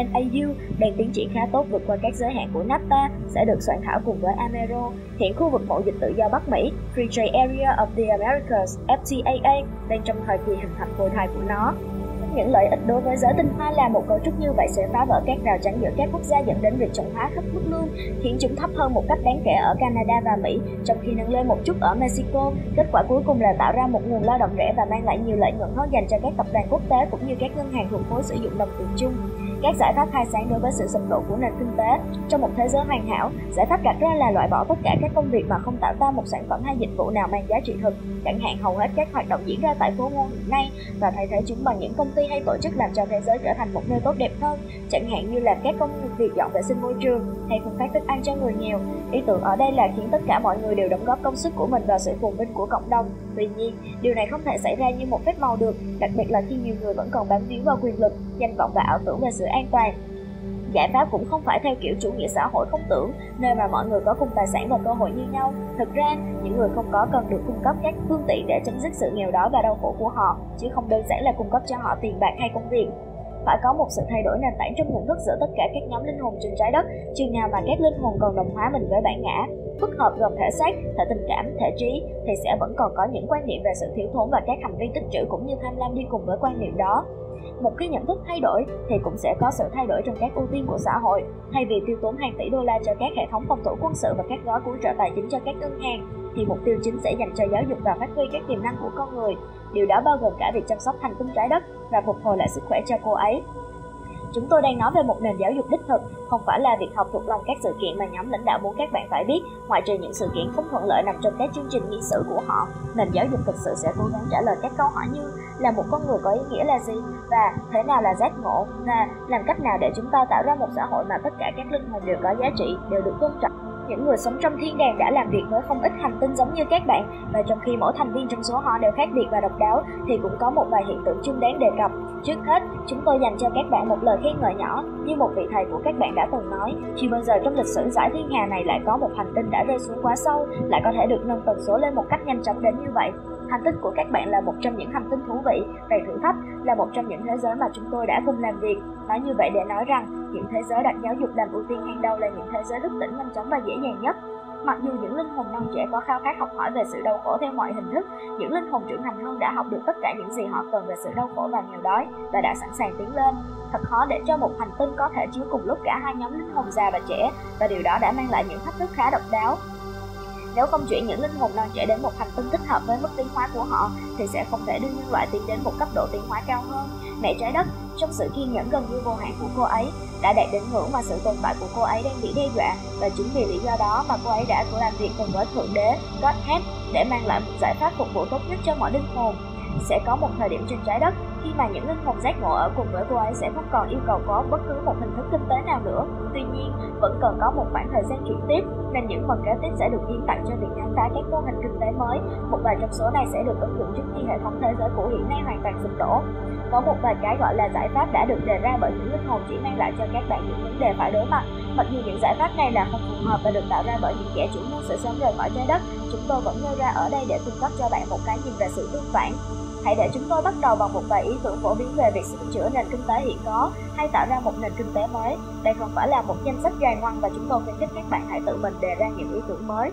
NAU đang tiến triển khá tốt vượt qua các giới hạn của NAFTA sẽ được soạn thảo cùng với AMERO. Hiện khu vực mậu dịch tự do Bắc Mỹ Free Trade Area of the Americas FTAA đang trong thời kỳ hình thành phôi thai của nó những lợi ích đối với giới tinh hoa là một cấu trúc như vậy sẽ phá vỡ các rào chắn giữa các quốc gia dẫn đến việc chuẩn hóa thấp mức lương, khiến chúng thấp hơn một cách đáng kể ở Canada và Mỹ, trong khi nâng lên một chút ở Mexico. Kết quả cuối cùng là tạo ra một nguồn lao động rẻ và mang lại nhiều lợi nhuận hơn dành cho các tập đoàn quốc tế cũng như các ngân hàng thuộc khối sử dụng đồng tiền chung các giải pháp khai sáng đối với sự sụp đổ của nền kinh tế. Trong một thế giới hoàn hảo, giải pháp đặt ra là loại bỏ tất cả các công việc mà không tạo ra một sản phẩm hay dịch vụ nào mang giá trị thực, chẳng hạn hầu hết các hoạt động diễn ra tại phố môn hiện nay và thay thế chúng bằng những công ty hay tổ chức làm cho thế giới trở thành một nơi tốt đẹp hơn, chẳng hạn như làm các công việc dọn vệ sinh môi trường hay phân phát thức ăn cho người nghèo. Ý tưởng ở đây là khiến tất cả mọi người đều đóng góp công sức của mình vào sự phồn vinh của cộng đồng. Tuy nhiên, điều này không thể xảy ra như một phép màu được, đặc biệt là khi nhiều người vẫn còn bám víu vào quyền lực, danh vọng và ảo tưởng về sự an toàn. Giải pháp cũng không phải theo kiểu chủ nghĩa xã hội không tưởng, nơi mà mọi người có cùng tài sản và cơ hội như nhau. Thực ra, những người không có cần được cung cấp các phương tiện để chấm dứt sự nghèo đói và đau khổ của họ, chứ không đơn giản là cung cấp cho họ tiền bạc hay công việc phải có một sự thay đổi nền tảng trong nhận thức giữa tất cả các nhóm linh hồn trên trái đất chừng nào mà các linh hồn còn đồng hóa mình với bản ngã phức hợp gồm thể xác, thể tình cảm, thể trí, thì sẽ vẫn còn có những quan niệm về sự thiếu thốn và các hành vi tích trữ cũng như tham lam đi cùng với quan niệm đó. Một khi nhận thức thay đổi, thì cũng sẽ có sự thay đổi trong các ưu tiên của xã hội, thay vì tiêu tốn hàng tỷ đô la cho các hệ thống phòng thủ quân sự và các gói cứu trợ tài chính cho các ngân hàng, thì mục tiêu chính sẽ dành cho giáo dục và phát huy các tiềm năng của con người. Điều đó bao gồm cả việc chăm sóc thành tinh trái đất và phục hồi lại sức khỏe cho cô ấy. Chúng tôi đang nói về một nền giáo dục đích thực, không phải là việc học thuộc lòng các sự kiện mà nhóm lãnh đạo muốn các bạn phải biết, ngoại trừ những sự kiện không thuận lợi nằm trong các chương trình nghị sử của họ. Nền giáo dục thực sự sẽ cố gắng trả lời các câu hỏi như là một con người có ý nghĩa là gì và thế nào là giác ngộ và làm cách nào để chúng ta tạo ra một xã hội mà tất cả các linh hồn đều có giá trị, đều được tôn trọng những người sống trong thiên đàng đã làm việc với không ít hành tinh giống như các bạn và trong khi mỗi thành viên trong số họ đều khác biệt và độc đáo thì cũng có một vài hiện tượng chung đáng đề cập. Trước hết, chúng tôi dành cho các bạn một lời khen ngợi nhỏ như một vị thầy của các bạn đã từng nói, chưa bao giờ trong lịch sử giải thiên hà này lại có một hành tinh đã rơi xuống quá sâu, lại có thể được nâng tần số lên một cách nhanh chóng đến như vậy. Hành tinh của các bạn là một trong những hành tinh thú vị, đầy thử thách, là một trong những thế giới mà chúng tôi đã cùng làm việc. Nói như vậy để nói rằng, những thế giới đặt giáo dục làm ưu tiên hàng đầu là những thế giới thức tỉnh nhanh chóng và dễ dàng nhất. Mặc dù những linh hồn non trẻ có khao khát học hỏi về sự đau khổ theo mọi hình thức, những linh hồn trưởng thành hơn đã học được tất cả những gì họ cần về sự đau khổ và nghèo đói và đã sẵn sàng tiến lên. Thật khó để cho một hành tinh có thể chứa cùng lúc cả hai nhóm linh hồn già và trẻ và điều đó đã mang lại những thách thức khá độc đáo. Nếu không chuyển những linh hồn non trẻ đến một hành tinh thích hợp với mức tiến hóa của họ thì sẽ không thể đưa nhân loại tiến đến một cấp độ tiến hóa cao hơn. Mẹ trái đất, trong sự kiên nhẫn gần như vô hạn của cô ấy, đã đạt đến ngưỡng mà sự tồn tại của cô ấy đang bị đe dọa và chính vì lý do đó mà cô ấy đã làm việc cùng với Thượng Đế, Godhead để mang lại một giải pháp phục vụ tốt nhất cho mọi linh hồn. Sẽ có một thời điểm trên trái đất khi mà những linh hồn giác ngộ ở cùng với cô ấy sẽ không còn yêu cầu có bất cứ một hình thức kinh tế nào nữa. Tuy nhiên, vẫn cần có một khoảng thời gian chuyển tiếp, nên những phần kế tiếp sẽ được hiến tặng cho việc khám phá các mô hình kinh tế mới. Một vài trong số này sẽ được ứng dụng trước khi hệ thống thế giới cũ hiện nay hoàn toàn sụp đổ. Có một vài cái gọi là giải pháp đã được đề ra bởi những linh hồn chỉ mang lại cho các bạn những vấn đề phải đối mặt. Mặc dù những giải pháp này là không phù hợp và được tạo ra bởi những kẻ chủ mưu sự sớm rời khỏi trái đất, chúng tôi vẫn nêu ra ở đây để cung cấp cho bạn một cái nhìn về sự tương phản Hãy để chúng tôi bắt đầu bằng một vài ý tưởng phổ biến về việc sửa chữa nền kinh tế hiện có hay tạo ra một nền kinh tế mới. Đây không phải là một danh sách dài ngoằng và chúng tôi khuyến khích các bạn hãy tự mình đề ra những ý tưởng mới.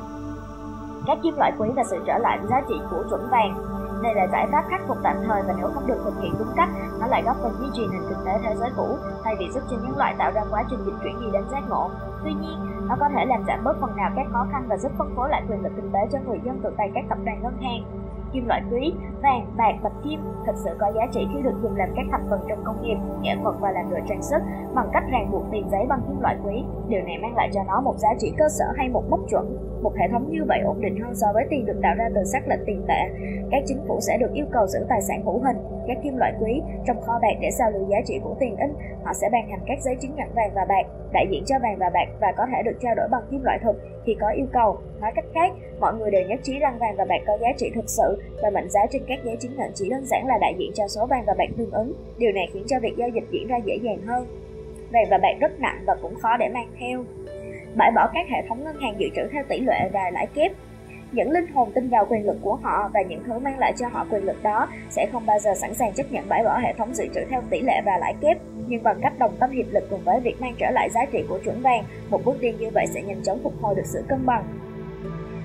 Các kim loại quý và sự trở lại giá trị của chuẩn vàng đây là giải pháp khắc phục tạm thời và nếu không được thực hiện đúng cách, nó lại góp phần duy trì nền kinh tế thế giới cũ thay vì giúp cho nhân loại tạo ra quá trình dịch chuyển đi đến giác ngộ. Tuy nhiên, nó có thể làm giảm bớt phần nào các khó khăn và giúp phân phối lại quyền lực kinh tế cho người dân từ tay các tập đoàn ngân hàng kim loại quý, vàng, bạc, bạch kim thật sự có giá trị khi được dùng làm các thành phần trong công nghiệp, nghệ thuật và làm đồ trang sức bằng cách ràng buộc tiền giấy bằng kim loại quý. Điều này mang lại cho nó một giá trị cơ sở hay một mốc chuẩn. Một hệ thống như vậy ổn định hơn so với tiền được tạo ra từ xác lệnh tiền tệ. Các chính phủ sẽ được yêu cầu giữ tài sản hữu hình, các kim loại quý trong kho bạc để sao lưu giá trị của tiền in. Họ sẽ ban hành các giấy chứng nhận vàng và bạc đại diện cho vàng và bạc và có thể được trao đổi bằng kim loại thực khi có yêu cầu. Nói cách khác, mọi người đều nhất trí rằng vàng và bạc có giá trị thực sự và mệnh giá trên các giấy chứng nhận chỉ đơn giản là đại diện cho số vàng và bạc tương ứng. Điều này khiến cho việc giao dịch diễn ra dễ dàng hơn. Vàng và bạc rất nặng và cũng khó để mang theo. Bãi bỏ các hệ thống ngân hàng dự trữ theo tỷ lệ và lãi kép. Những linh hồn tin vào quyền lực của họ và những thứ mang lại cho họ quyền lực đó sẽ không bao giờ sẵn sàng chấp nhận bãi bỏ hệ thống dự trữ theo tỷ lệ và lãi kép. Nhưng bằng cách đồng tâm hiệp lực cùng với việc mang trở lại giá trị của chuẩn vàng, một bước đi như vậy sẽ nhanh chóng phục hồi được sự cân bằng.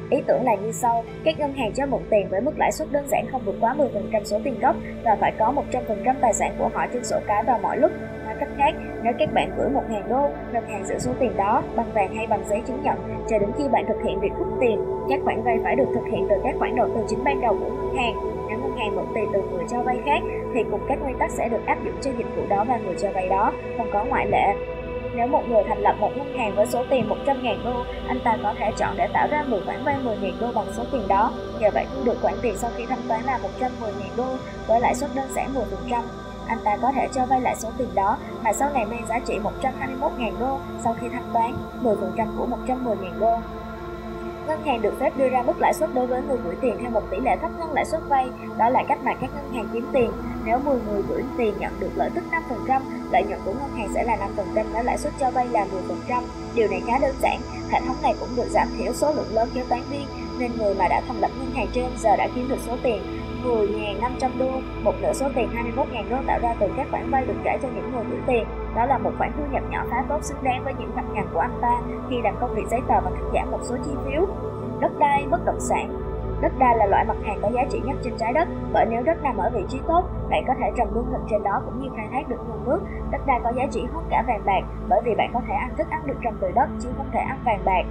Ý tưởng là như sau, các ngân hàng cho mượn tiền với mức lãi suất đơn giản không vượt quá 10% số tiền gốc và phải có 100% tài sản của họ trên sổ cái vào mọi lúc. Nói cách khác, nếu các bạn gửi 1.000 đô, ngân hàng giữ số tiền đó bằng vàng hay bằng giấy chứng nhận cho đến khi bạn thực hiện việc rút tiền. Các khoản vay phải được thực hiện từ các khoản đầu tư chính ban đầu của ngân hàng. Nếu ngân hàng mượn tiền từ người cho vay khác thì cùng các nguyên tắc sẽ được áp dụng cho dịch vụ đó và người cho vay đó, không có ngoại lệ. Nếu một người thành lập một ngân hàng với số tiền 100.000 đô, anh ta có thể chọn để tạo ra 10 khoản vay 10.000 đô bằng số tiền đó. Nhờ vậy thu được khoản tiền sau khi thanh toán là 110.000 đô với lãi suất đơn giản 10%. Anh ta có thể cho vay lại số tiền đó mà sau này mang giá trị 121.000 đô sau khi thanh toán 10% của 110.000 đô. Ngân hàng được phép đưa ra mức lãi suất đối với người gửi tiền theo một tỷ lệ thấp hơn lãi suất vay. Đó là cách mà các ngân hàng kiếm tiền. Nếu 10 người gửi tiền nhận được lợi tức 5%, lợi nhuận của ngân hàng sẽ là 5% nếu lãi suất cho vay là 10%. Điều này khá đơn giản, hệ thống này cũng được giảm thiểu số lượng lớn kế toán viên, nên người mà đã thành lập ngân hàng trên giờ đã kiếm được số tiền 10.500 đô, một nửa số tiền 21.000 đô tạo ra từ các khoản vay được trả cho những người gửi tiền. Đó là một khoản thu nhập nhỏ khá tốt xứng đáng với những nhọc nhằn của anh ta khi làm công việc giấy tờ và cắt giảm một số chi phiếu. Đất đai, bất động sản Đất đai là loại mặt hàng có giá trị nhất trên trái đất, bởi nếu đất nằm ở vị trí tốt, bạn có thể trồng lương thực trên đó cũng như khai thác được nguồn nước. Đất đai có giá trị hơn cả vàng bạc, bởi vì bạn có thể ăn thức ăn được trồng từ đất chứ không thể ăn vàng bạc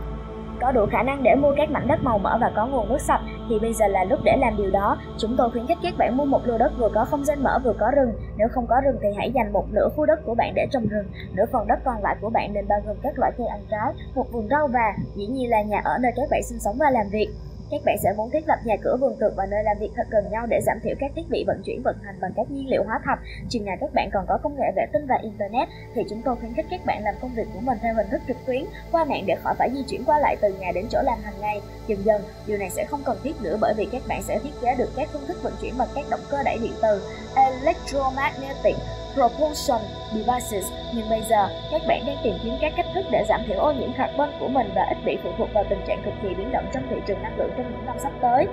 có đủ khả năng để mua các mảnh đất màu mỡ và có nguồn nước sạch thì bây giờ là lúc để làm điều đó. Chúng tôi khuyến khích các bạn mua một lô đất vừa có không gian mở vừa có rừng. Nếu không có rừng thì hãy dành một nửa khu đất của bạn để trồng rừng, nửa phần đất còn lại của bạn nên bao gồm các loại cây ăn trái, một vườn rau và dĩ nhiên là nhà ở nơi các bạn sinh sống và làm việc. Các bạn sẽ muốn thiết lập nhà cửa vườn tược và nơi làm việc thật gần nhau để giảm thiểu các thiết bị vận chuyển vận hành bằng các nhiên liệu hóa thạch. Chừng nào các bạn còn có công nghệ vệ tinh và internet thì chúng tôi khuyến khích các bạn làm công việc của mình theo hình thức trực tuyến qua mạng để khỏi phải di chuyển qua lại từ nhà đến chỗ làm hàng ngày. Dần dần, điều này sẽ không cần thiết nữa bởi vì các bạn sẽ thiết kế được các phương thức vận chuyển bằng các động cơ đẩy điện từ electromagnetic propulsion devices, nhưng bây giờ các bạn đang tìm kiếm các cách thức để giảm thiểu ô nhiễm carbon của mình và ít bị phụ thuộc vào tình trạng cực kỳ biến động trong thị trường năng lượng trong những năm sắp tới.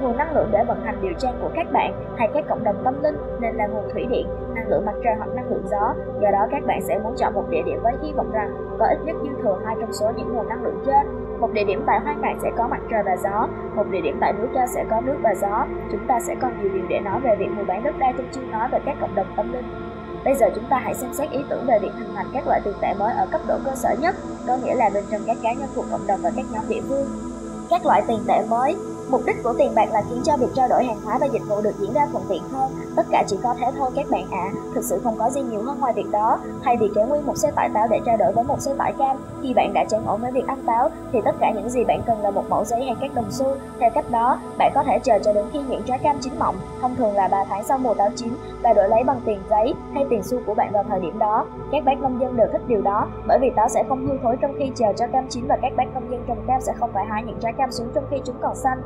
Nguồn năng lượng để vận hành điều trang của các bạn hay các cộng đồng tâm linh nên là nguồn thủy điện, năng lượng mặt trời hoặc năng lượng gió. Do đó các bạn sẽ muốn chọn một địa điểm với hy vọng rằng có ít nhất dư thừa hai trong số những nguồn năng lượng trên. Một địa điểm tại hoang mạc sẽ có mặt trời và gió, một địa điểm tại núi cao sẽ có nước và gió. Chúng ta sẽ còn nhiều điều để nói về việc mua bán đất đai trong chương nói về các cộng đồng tâm linh. Bây giờ chúng ta hãy xem xét ý tưởng về việc hình thành các loại tiền tệ mới ở cấp độ cơ sở nhất, có nghĩa là bên trong các cá nhân thuộc cộng đồng và các nhóm địa phương. Các loại tiền tệ mới Mục đích của tiền bạc là khiến cho việc trao đổi hàng hóa và dịch vụ được diễn ra thuận tiện hơn. Tất cả chỉ có thế thôi các bạn ạ. À. Thực sự không có gì nhiều hơn ngoài việc đó. Thay vì kéo nguyên một xe tải táo để trao đổi với một xe tải cam, khi bạn đã chán ổn với việc ăn táo, thì tất cả những gì bạn cần là một mẫu giấy hay các đồng xu. Theo cách đó, bạn có thể chờ cho đến khi những trái cam chín mọng, thông thường là 3 tháng sau mùa táo chín, và đổi lấy bằng tiền giấy hay tiền xu của bạn vào thời điểm đó. Các bác nông dân đều thích điều đó, bởi vì táo sẽ không hư thối trong khi chờ cho cam chín và các bác nông dân trồng cam sẽ không phải hái những trái cam xuống trong khi chúng còn xanh.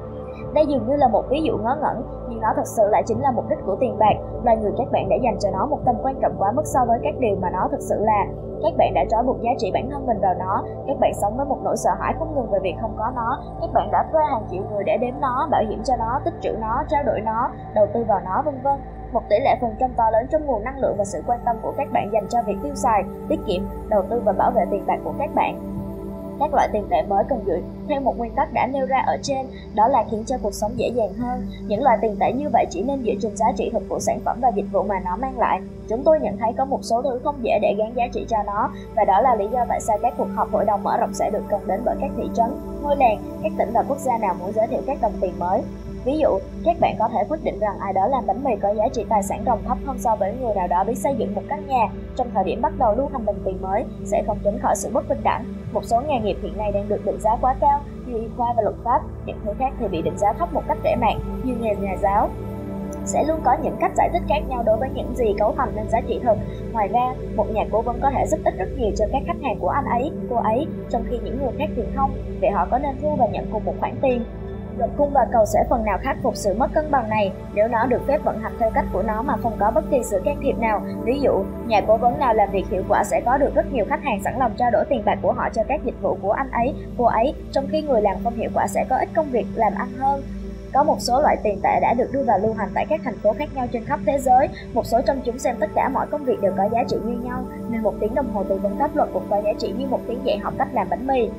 Đây dường như là một ví dụ ngớ ngẩn, nhưng nó thật sự lại chính là mục đích của tiền bạc. Loài người các bạn đã dành cho nó một tầm quan trọng quá mức so với các điều mà nó thực sự là. Các bạn đã trói buộc giá trị bản thân mình vào nó, các bạn sống với một nỗi sợ hãi không ngừng về việc không có nó, các bạn đã thuê hàng triệu người để đếm nó, bảo hiểm cho nó, tích trữ nó, trao đổi nó, đầu tư vào nó vân vân một tỷ lệ phần trăm to lớn trong nguồn năng lượng và sự quan tâm của các bạn dành cho việc tiêu xài, tiết kiệm, đầu tư và bảo vệ tiền bạc của các bạn. Các loại tiền tệ mới cần dựa theo một nguyên tắc đã nêu ra ở trên, đó là khiến cho cuộc sống dễ dàng hơn. Những loại tiền tệ như vậy chỉ nên dựa trên giá trị thực của sản phẩm và dịch vụ mà nó mang lại. Chúng tôi nhận thấy có một số thứ không dễ để gắn giá trị cho nó, và đó là lý do tại sao các cuộc họp hội đồng mở rộng sẽ được cần đến bởi các thị trấn, ngôi làng, các tỉnh và quốc gia nào muốn giới thiệu các đồng tiền mới. Ví dụ, các bạn có thể quyết định rằng ai đó làm bánh mì có giá trị tài sản ròng thấp hơn so với người nào đó biết xây dựng một căn nhà trong thời điểm bắt đầu lưu hành đồng tiền mới sẽ không tránh khỏi sự bất bình đẳng. Một số nghề nghiệp hiện nay đang được định giá quá cao như y khoa và luật pháp, những thứ khác thì bị định giá thấp một cách rẻ mạng như nghề nhà giáo, sẽ luôn có những cách giải thích khác nhau đối với những gì cấu thành nên giá trị thực. Ngoài ra, một nhà cố vấn có thể giúp ích rất nhiều cho các khách hàng của anh ấy, cô ấy, trong khi những người khác thì không, vậy họ có nên thu và nhận cùng một khoản tiền? Luật cung và cầu sẽ phần nào khắc phục sự mất cân bằng này nếu nó được phép vận hành theo cách của nó mà không có bất kỳ sự can thiệp nào. Ví dụ, nhà cố vấn nào làm việc hiệu quả sẽ có được rất nhiều khách hàng sẵn lòng trao đổi tiền bạc của họ cho các dịch vụ của anh ấy, cô ấy, trong khi người làm không hiệu quả sẽ có ít công việc làm ăn hơn. Có một số loại tiền tệ đã được đưa vào lưu hành tại các thành phố khác nhau trên khắp thế giới. Một số trong chúng xem tất cả mọi công việc đều có giá trị như nhau, nên một tiếng đồng hồ tư vấn pháp luật cũng có giá trị như một tiếng dạy học cách làm bánh mì.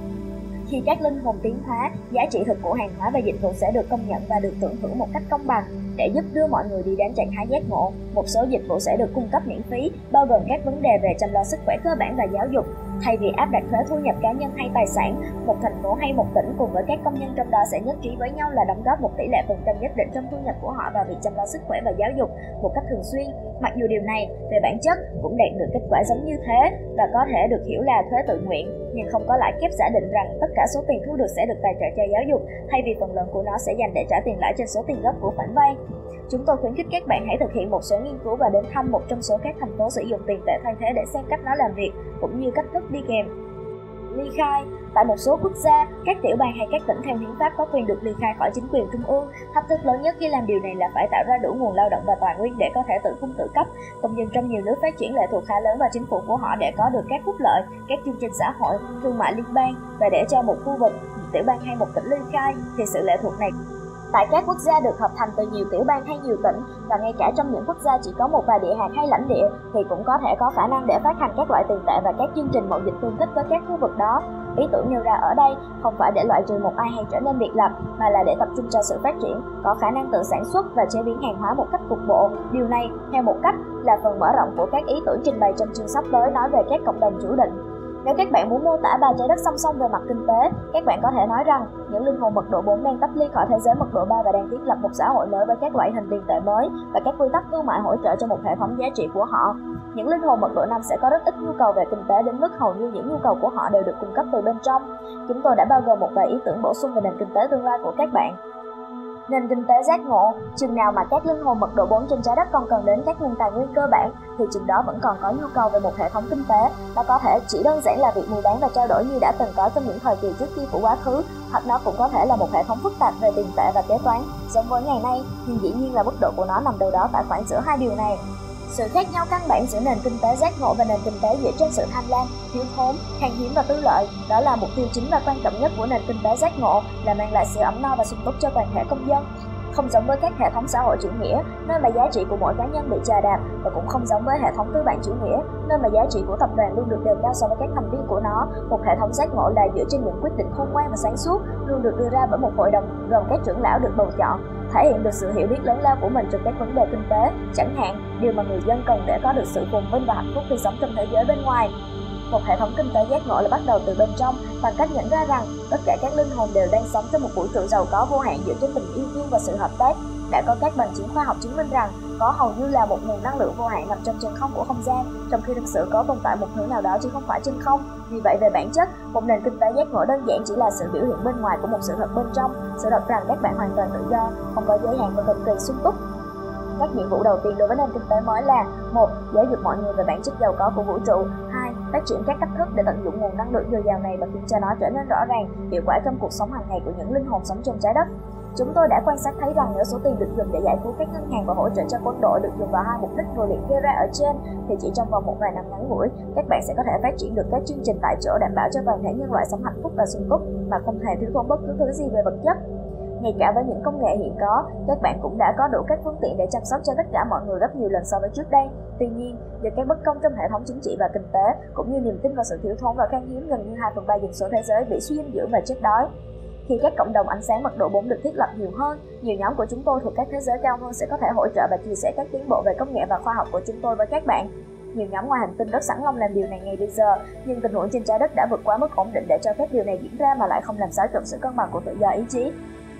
Khi các linh hồn tiến hóa, giá trị thực của hàng hóa và dịch vụ sẽ được công nhận và được tưởng thưởng một cách công bằng để giúp đưa mọi người đi đến trạng thái giác ngộ. Một số dịch vụ sẽ được cung cấp miễn phí, bao gồm các vấn đề về chăm lo sức khỏe cơ bản và giáo dục. Thay vì áp đặt thuế thu nhập cá nhân hay tài sản, một thành phố hay một tỉnh cùng với các công nhân trong đó sẽ nhất trí với nhau là đóng góp một tỷ lệ phần trăm nhất định trong thu nhập của họ vào việc chăm lo sức khỏe và giáo dục một cách thường xuyên. Mặc dù điều này về bản chất cũng đạt được kết quả giống như thế và có thể được hiểu là thuế tự nguyện, nhưng không có lãi kép giả định rằng tất cả số tiền thu được sẽ được tài trợ cho giáo dục, thay vì phần lớn của nó sẽ dành để trả tiền lãi trên số tiền gốc của khoản vay. Chúng tôi khuyến khích các bạn hãy thực hiện một số nghiên cứu và đến thăm một trong số các thành phố sử dụng tiền tệ thay thế để xem cách nó làm việc cũng như cách thức đi kèm. Ly khai Tại một số quốc gia, các tiểu bang hay các tỉnh theo hiến pháp có quyền được ly khai khỏi chính quyền trung ương. Thách thức lớn nhất khi làm điều này là phải tạo ra đủ nguồn lao động và tài nguyên để có thể tự cung tự cấp. Công dân trong nhiều nước phát triển lệ thuộc khá lớn vào chính phủ của họ để có được các phúc lợi, các chương trình xã hội, thương mại liên bang và để cho một khu vực, tiểu bang hay một tỉnh ly khai thì sự lệ thuộc này Tại các quốc gia được hợp thành từ nhiều tiểu bang hay nhiều tỉnh và ngay cả trong những quốc gia chỉ có một vài địa hạt hay lãnh địa thì cũng có thể có khả năng để phát hành các loại tiền tệ và các chương trình mậu dịch tương thích với các khu vực đó. Ý tưởng nêu ra ở đây không phải để loại trừ một ai hay trở nên biệt lập mà là để tập trung cho sự phát triển, có khả năng tự sản xuất và chế biến hàng hóa một cách cục bộ. Điều này, theo một cách, là phần mở rộng của các ý tưởng trình bày trong chương sắp tới nói về các cộng đồng chủ định nếu các bạn muốn mô tả ba trái đất song song về mặt kinh tế, các bạn có thể nói rằng những linh hồn mật độ 4 đang tách ly khỏi thế giới mật độ 3 và đang thiết lập một xã hội mới với các loại hình tiền tệ mới và các quy tắc thương mại hỗ trợ cho một hệ thống giá trị của họ. Những linh hồn mật độ 5 sẽ có rất ít nhu cầu về kinh tế đến mức hầu như những nhu cầu của họ đều được cung cấp từ bên trong. Chúng tôi đã bao gồm một vài ý tưởng bổ sung về nền kinh tế tương lai của các bạn nền kinh tế giác ngộ, chừng nào mà các linh hồn mật độ 4 trên trái đất còn cần đến các nguồn tài nguyên cơ bản, thì chừng đó vẫn còn có nhu cầu về một hệ thống kinh tế. Nó có thể chỉ đơn giản là việc mua bán và trao đổi như đã từng có trong những thời kỳ trước kia của quá khứ, hoặc nó cũng có thể là một hệ thống phức tạp về tiền tệ và kế toán, giống với ngày nay, nhưng dĩ nhiên là mức độ của nó nằm đâu đó tại khoảng giữa hai điều này. Sự khác nhau căn bản giữa nền kinh tế giác ngộ và nền kinh tế dựa trên sự tham lam, thiếu thốn, khan hiếm và tư lợi, đó là mục tiêu chính và quan trọng nhất của nền kinh tế giác ngộ là mang lại sự ấm no và sung túc cho toàn thể công dân. Không giống với các hệ thống xã hội chủ nghĩa, nơi mà giá trị của mỗi cá nhân bị chà đạp và cũng không giống với hệ thống tư bản chủ nghĩa, nơi mà giá trị của tập đoàn luôn được đề cao so với các thành viên của nó. Một hệ thống giác ngộ là dựa trên những quyết định khôn ngoan và sáng suốt, luôn được đưa ra bởi một hội đồng gồm các trưởng lão được bầu chọn, thể hiện được sự hiểu biết lớn lao của mình trong các vấn đề kinh tế, chẳng hạn điều mà người dân cần để có được sự phồn vinh và hạnh phúc khi sống trong thế giới bên ngoài. Một hệ thống kinh tế giác ngộ là bắt đầu từ bên trong bằng cách nhận ra rằng tất cả các linh hồn đều đang sống trong một vũ trụ giàu có vô hạn dựa trên tình yêu thương và sự hợp tác. Đã có các bằng chứng khoa học chứng minh rằng có hầu như là một nguồn năng lượng vô hạn nằm trong chân không của không gian, trong khi thực sự có tồn tại một thứ nào đó chứ không phải chân không. Vì vậy về bản chất, một nền kinh tế giác ngộ đơn giản chỉ là sự biểu hiện bên ngoài của một sự thật bên trong, sự thật rằng các bạn hoàn toàn tự do, không có giới hạn và cực kỳ sung túc các nhiệm vụ đầu tiên đối với nền kinh tế mới là một giáo dục mọi người về bản chất giàu có của vũ trụ phát triển các cách thức để tận dụng nguồn năng lượng dồi dào này và khiến cho nó trở nên rõ ràng, hiệu quả trong cuộc sống hàng ngày của những linh hồn sống trên trái đất. Chúng tôi đã quan sát thấy rằng nếu số tiền được dùng để giải cứu các ngân hàng và hỗ trợ cho quân đội được dùng vào hai mục đích vừa liệt kê ra ở trên, thì chỉ trong vòng một vài năm ngắn ngủi, các bạn sẽ có thể phát triển được các chương trình tại chỗ đảm bảo cho toàn thể nhân loại sống hạnh phúc và sung túc mà không hề thiếu thốn bất cứ thứ gì về vật chất. Ngay cả với những công nghệ hiện có, các bạn cũng đã có đủ các phương tiện để chăm sóc cho tất cả mọi người gấp nhiều lần so với trước đây. Tuy nhiên, do các bất công trong hệ thống chính trị và kinh tế, cũng như niềm tin vào sự thiếu thốn và khan hiếm gần như 2 phần 3 dân số thế giới bị suy dinh dưỡng và chết đói, khi các cộng đồng ánh sáng mật độ 4 được thiết lập nhiều hơn, nhiều nhóm của chúng tôi thuộc các thế giới cao hơn sẽ có thể hỗ trợ và chia sẻ các tiến bộ về công nghệ và khoa học của chúng tôi với các bạn. Nhiều nhóm ngoài hành tinh rất sẵn lòng làm điều này ngay bây giờ, nhưng tình huống trên trái đất đã vượt quá mức ổn định để cho phép điều này diễn ra mà lại không làm xáo trộn sự cân bằng của tự do ý chí.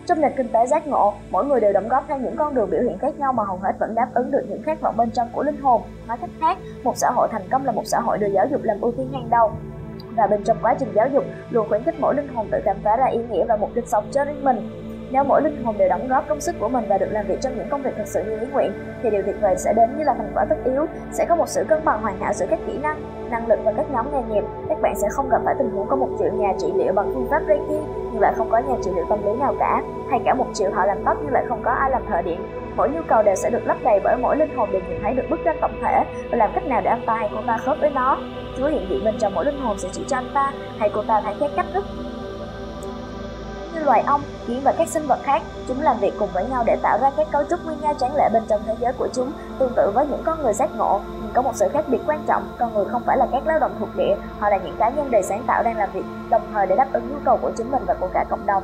Trong nền kinh tế giác ngộ, mỗi người đều đóng góp theo những con đường biểu hiện khác nhau mà hầu hết vẫn đáp ứng được những khát vọng bên trong của linh hồn. Nói cách khác, một xã hội thành công là một xã hội được giáo dục làm ưu tiên hàng đầu, và bên trong quá trình giáo dục luôn khuyến khích mỗi linh hồn tự khám phá ra ý nghĩa và mục đích sống cho riêng mình nếu mỗi linh hồn đều đóng góp công sức của mình và được làm việc trong những công việc thực sự như ý nguyện, thì điều tuyệt vời sẽ đến như là thành quả tất yếu. Sẽ có một sự cân bằng hoàn hảo giữa các kỹ năng năng lực và các nhóm nghề nghiệp. Các bạn sẽ không gặp phải tình huống có một triệu nhà trị liệu bằng phương pháp reiki nhưng lại không có nhà trị liệu tâm lý nào cả, hay cả một triệu họ làm tóc nhưng lại không có ai làm thợ điện. Mỗi nhu cầu đều sẽ được lấp đầy bởi mỗi linh hồn đều nhìn thấy được bức tranh tổng thể và làm cách nào để anh ta hay cô ta khớp với nó. Chúa hiện diện bên trong mỗi linh hồn sẽ chỉ cho anh ta, hay cô ta thấy các cách thức như loài ong, kiến và các sinh vật khác, chúng làm việc cùng với nhau để tạo ra các cấu trúc nguyên nhau tráng lệ bên trong thế giới của chúng, tương tự với những con người giác ngộ, nhưng có một sự khác biệt quan trọng, con người không phải là các lao động thuộc địa, họ là những cá nhân đầy sáng tạo đang làm việc đồng thời để đáp ứng nhu cầu của chính mình và của cả cộng đồng.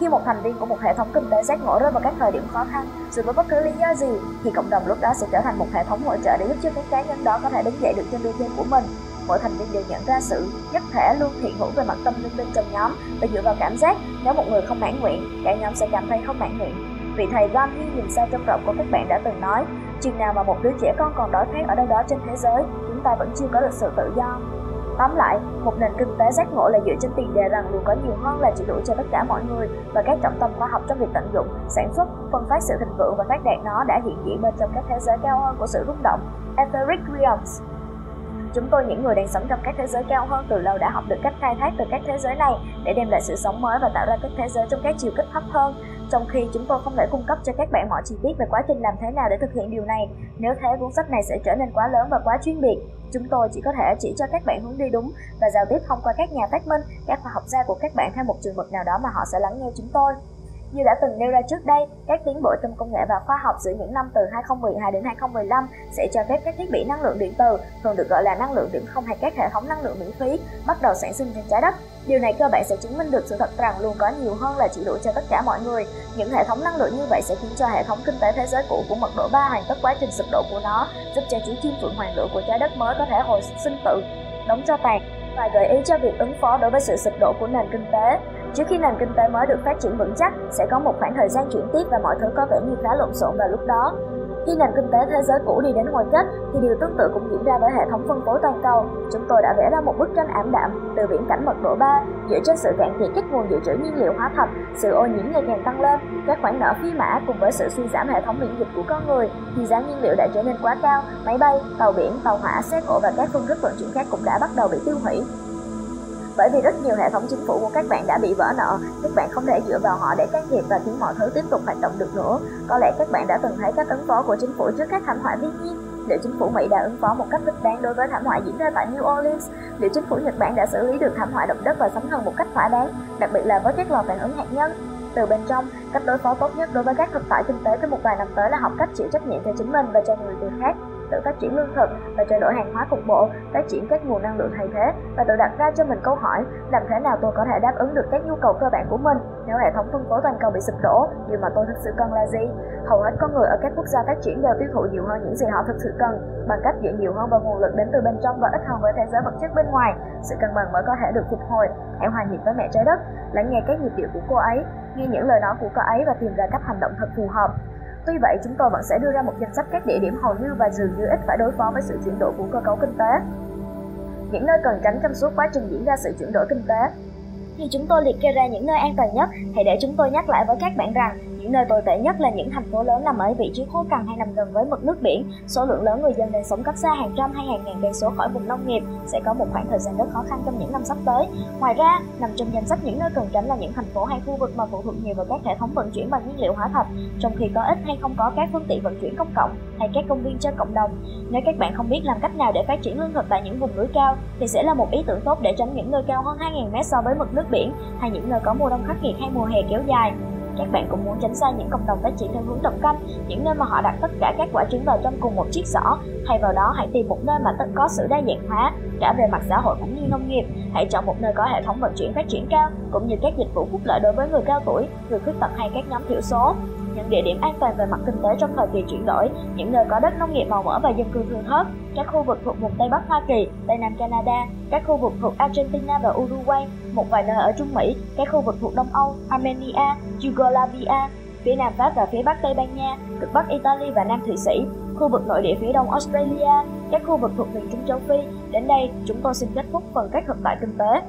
Khi một thành viên của một hệ thống kinh tế giác ngộ rơi vào các thời điểm khó khăn, dù với bất cứ lý do gì, thì cộng đồng lúc đó sẽ trở thành một hệ thống hỗ trợ để giúp cho các cá nhân đó có thể đứng dậy được trên đôi chân của mình mỗi thành viên đều nhận ra sự nhất thể luôn hiện hữu về mặt tâm linh bên trong nhóm và dựa vào cảm giác nếu một người không mãn nguyện cả nhóm sẽ cảm thấy không mãn nguyện vị thầy Gandhi nhìn xa trong rộng của các bạn đã từng nói chừng nào mà một đứa trẻ con còn đói khát ở đâu đó trên thế giới chúng ta vẫn chưa có được sự tự do Tóm lại, một nền kinh tế giác ngộ là dựa trên tiền đề rằng luôn có nhiều hơn là chỉ đủ cho tất cả mọi người và các trọng tâm khoa học trong việc tận dụng, sản xuất, phân phát sự thịnh vượng và phát đạt nó đã hiện diện bên trong các thế giới cao hơn của sự rung động, Etheric Realms. Chúng tôi những người đang sống trong các thế giới cao hơn từ lâu đã học được cách khai thác từ các thế giới này để đem lại sự sống mới và tạo ra các thế giới trong các chiều kích thấp hơn. Trong khi chúng tôi không thể cung cấp cho các bạn mọi chi tiết về quá trình làm thế nào để thực hiện điều này, nếu thế cuốn sách này sẽ trở nên quá lớn và quá chuyên biệt. Chúng tôi chỉ có thể chỉ cho các bạn hướng đi đúng và giao tiếp thông qua các nhà phát minh, các khoa học gia của các bạn theo một trường mực nào đó mà họ sẽ lắng nghe chúng tôi. Như đã từng nêu ra trước đây, các tiến bộ trong công nghệ và khoa học giữa những năm từ 2012 đến 2015 sẽ cho phép các thiết bị năng lượng điện từ, thường được gọi là năng lượng điểm không hay các hệ thống năng lượng miễn phí, bắt đầu sản sinh trên trái đất. Điều này cơ bản sẽ chứng minh được sự thật rằng luôn có nhiều hơn là chỉ đủ cho tất cả mọi người. Những hệ thống năng lượng như vậy sẽ khiến cho hệ thống kinh tế thế giới cũ của mật độ 3 hoàn tất quá trình sụp đổ của nó, giúp cho chú chim phượng hoàng lửa của trái đất mới có thể hồi sinh tự, đóng cho tàn và gợi ý cho việc ứng phó đối với sự sụp đổ của nền kinh tế. Trước khi nền kinh tế mới được phát triển vững chắc, sẽ có một khoảng thời gian chuyển tiếp và mọi thứ có vẻ như khá lộn xộn vào lúc đó. Khi nền kinh tế thế giới cũ đi đến hồi kết, thì điều tương tự cũng diễn ra với hệ thống phân phối toàn cầu. Chúng tôi đã vẽ ra một bức tranh ảm đạm từ viễn cảnh mật độ 3, dựa trên sự cạn kiệt các nguồn dự trữ nhiên liệu hóa thạch, sự ô nhiễm ngày càng tăng lên, các khoản nợ phi mã cùng với sự suy giảm hệ thống miễn dịch của con người, thì giá nhiên liệu đã trở nên quá cao, máy bay, tàu biển, tàu hỏa, xe cộ và các phương thức vận chuyển khác cũng đã bắt đầu bị tiêu hủy. Bởi vì rất nhiều hệ thống chính phủ của các bạn đã bị vỡ nợ, các bạn không thể dựa vào họ để can thiệp và khiến mọi thứ tiếp tục hoạt động được nữa. Có lẽ các bạn đã từng thấy cách ứng phó của chính phủ trước các thảm họa thiên nhiên. Liệu chính phủ Mỹ đã ứng phó một cách thích đáng đối với thảm họa diễn ra tại New Orleans? Liệu chính phủ Nhật Bản đã xử lý được thảm họa động đất và sóng thần một cách thỏa đáng, đặc biệt là với các lò phản ứng hạt nhân? Từ bên trong, cách đối phó tốt nhất đối với các thực tại kinh tế trong một vài năm tới là học cách chịu trách nhiệm cho chính mình và cho người từ khác tự phát triển lương thực và trao đổi hàng hóa cục bộ, phát triển các nguồn năng lượng thay thế và tự đặt ra cho mình câu hỏi làm thế nào tôi có thể đáp ứng được các nhu cầu cơ bản của mình nếu hệ thống phân phối toàn cầu bị sụp đổ, điều mà tôi thực sự cần là gì? Hầu hết con người ở các quốc gia phát triển đều tiêu thụ nhiều hơn những gì họ thực sự cần bằng cách dựa nhiều hơn vào nguồn lực đến từ bên trong và ít hơn với thế giới vật chất bên ngoài. Sự cân bằng mới có thể được phục hồi. Hãy hòa nhịp với mẹ trái đất, lắng nghe các nhịp điệu của cô ấy, nghe những lời nói của cô ấy và tìm ra cách hành động thật phù hợp. Tuy vậy, chúng tôi vẫn sẽ đưa ra một danh sách các địa điểm hầu như và dường như ít phải đối phó với sự chuyển đổi của cơ cấu kinh tế. Những nơi cần tránh trong suốt quá trình diễn ra sự chuyển đổi kinh tế. Khi chúng tôi liệt kê ra những nơi an toàn nhất, hãy để chúng tôi nhắc lại với các bạn rằng những nơi tồi tệ nhất là những thành phố lớn nằm ở vị trí khô cằn hay nằm gần với mực nước biển. Số lượng lớn người dân đang sống cách xa hàng trăm hay hàng ngàn cây số khỏi vùng nông nghiệp sẽ có một khoảng thời gian rất khó khăn trong những năm sắp tới. Ngoài ra, nằm trong danh sách những nơi cần tránh là những thành phố hay khu vực mà phụ thuộc nhiều vào các hệ thống vận chuyển bằng nhiên liệu hóa thạch, trong khi có ít hay không có các phương tiện vận chuyển công cộng hay các công viên cho cộng đồng. Nếu các bạn không biết làm cách nào để phát triển lương thực tại những vùng núi cao thì sẽ là một ý tưởng tốt để tránh những nơi cao hơn 2.000 mét so với mực nước biển hay những nơi có mùa đông khắc nghiệt hay mùa hè kéo dài. Các bạn cũng muốn tránh xa những cộng đồng phát triển theo hướng tập canh, những nơi mà họ đặt tất cả các quả trứng vào trong cùng một chiếc giỏ. Thay vào đó, hãy tìm một nơi mà tất có sự đa dạng hóa, cả về mặt xã hội cũng như nông nghiệp. Hãy chọn một nơi có hệ thống vận chuyển phát triển cao, cũng như các dịch vụ phúc lợi đối với người cao tuổi, người khuyết tật hay các nhóm thiểu số những địa điểm an toàn về mặt kinh tế trong thời kỳ chuyển đổi, những nơi có đất nông nghiệp màu mỡ và dân cư thưa thớt, các khu vực thuộc vùng Tây Bắc Hoa Kỳ, Tây Nam Canada, các khu vực thuộc Argentina và Uruguay, một vài nơi ở Trung Mỹ, các khu vực thuộc Đông Âu, Armenia, Yugoslavia, phía Nam Pháp và phía Bắc Tây Ban Nha, cực Bắc Italy và Nam Thụy Sĩ, khu vực nội địa phía Đông Australia, các khu vực thuộc miền Trung châu Phi. Đến đây, chúng tôi xin kết thúc phần cách hợp tại kinh tế.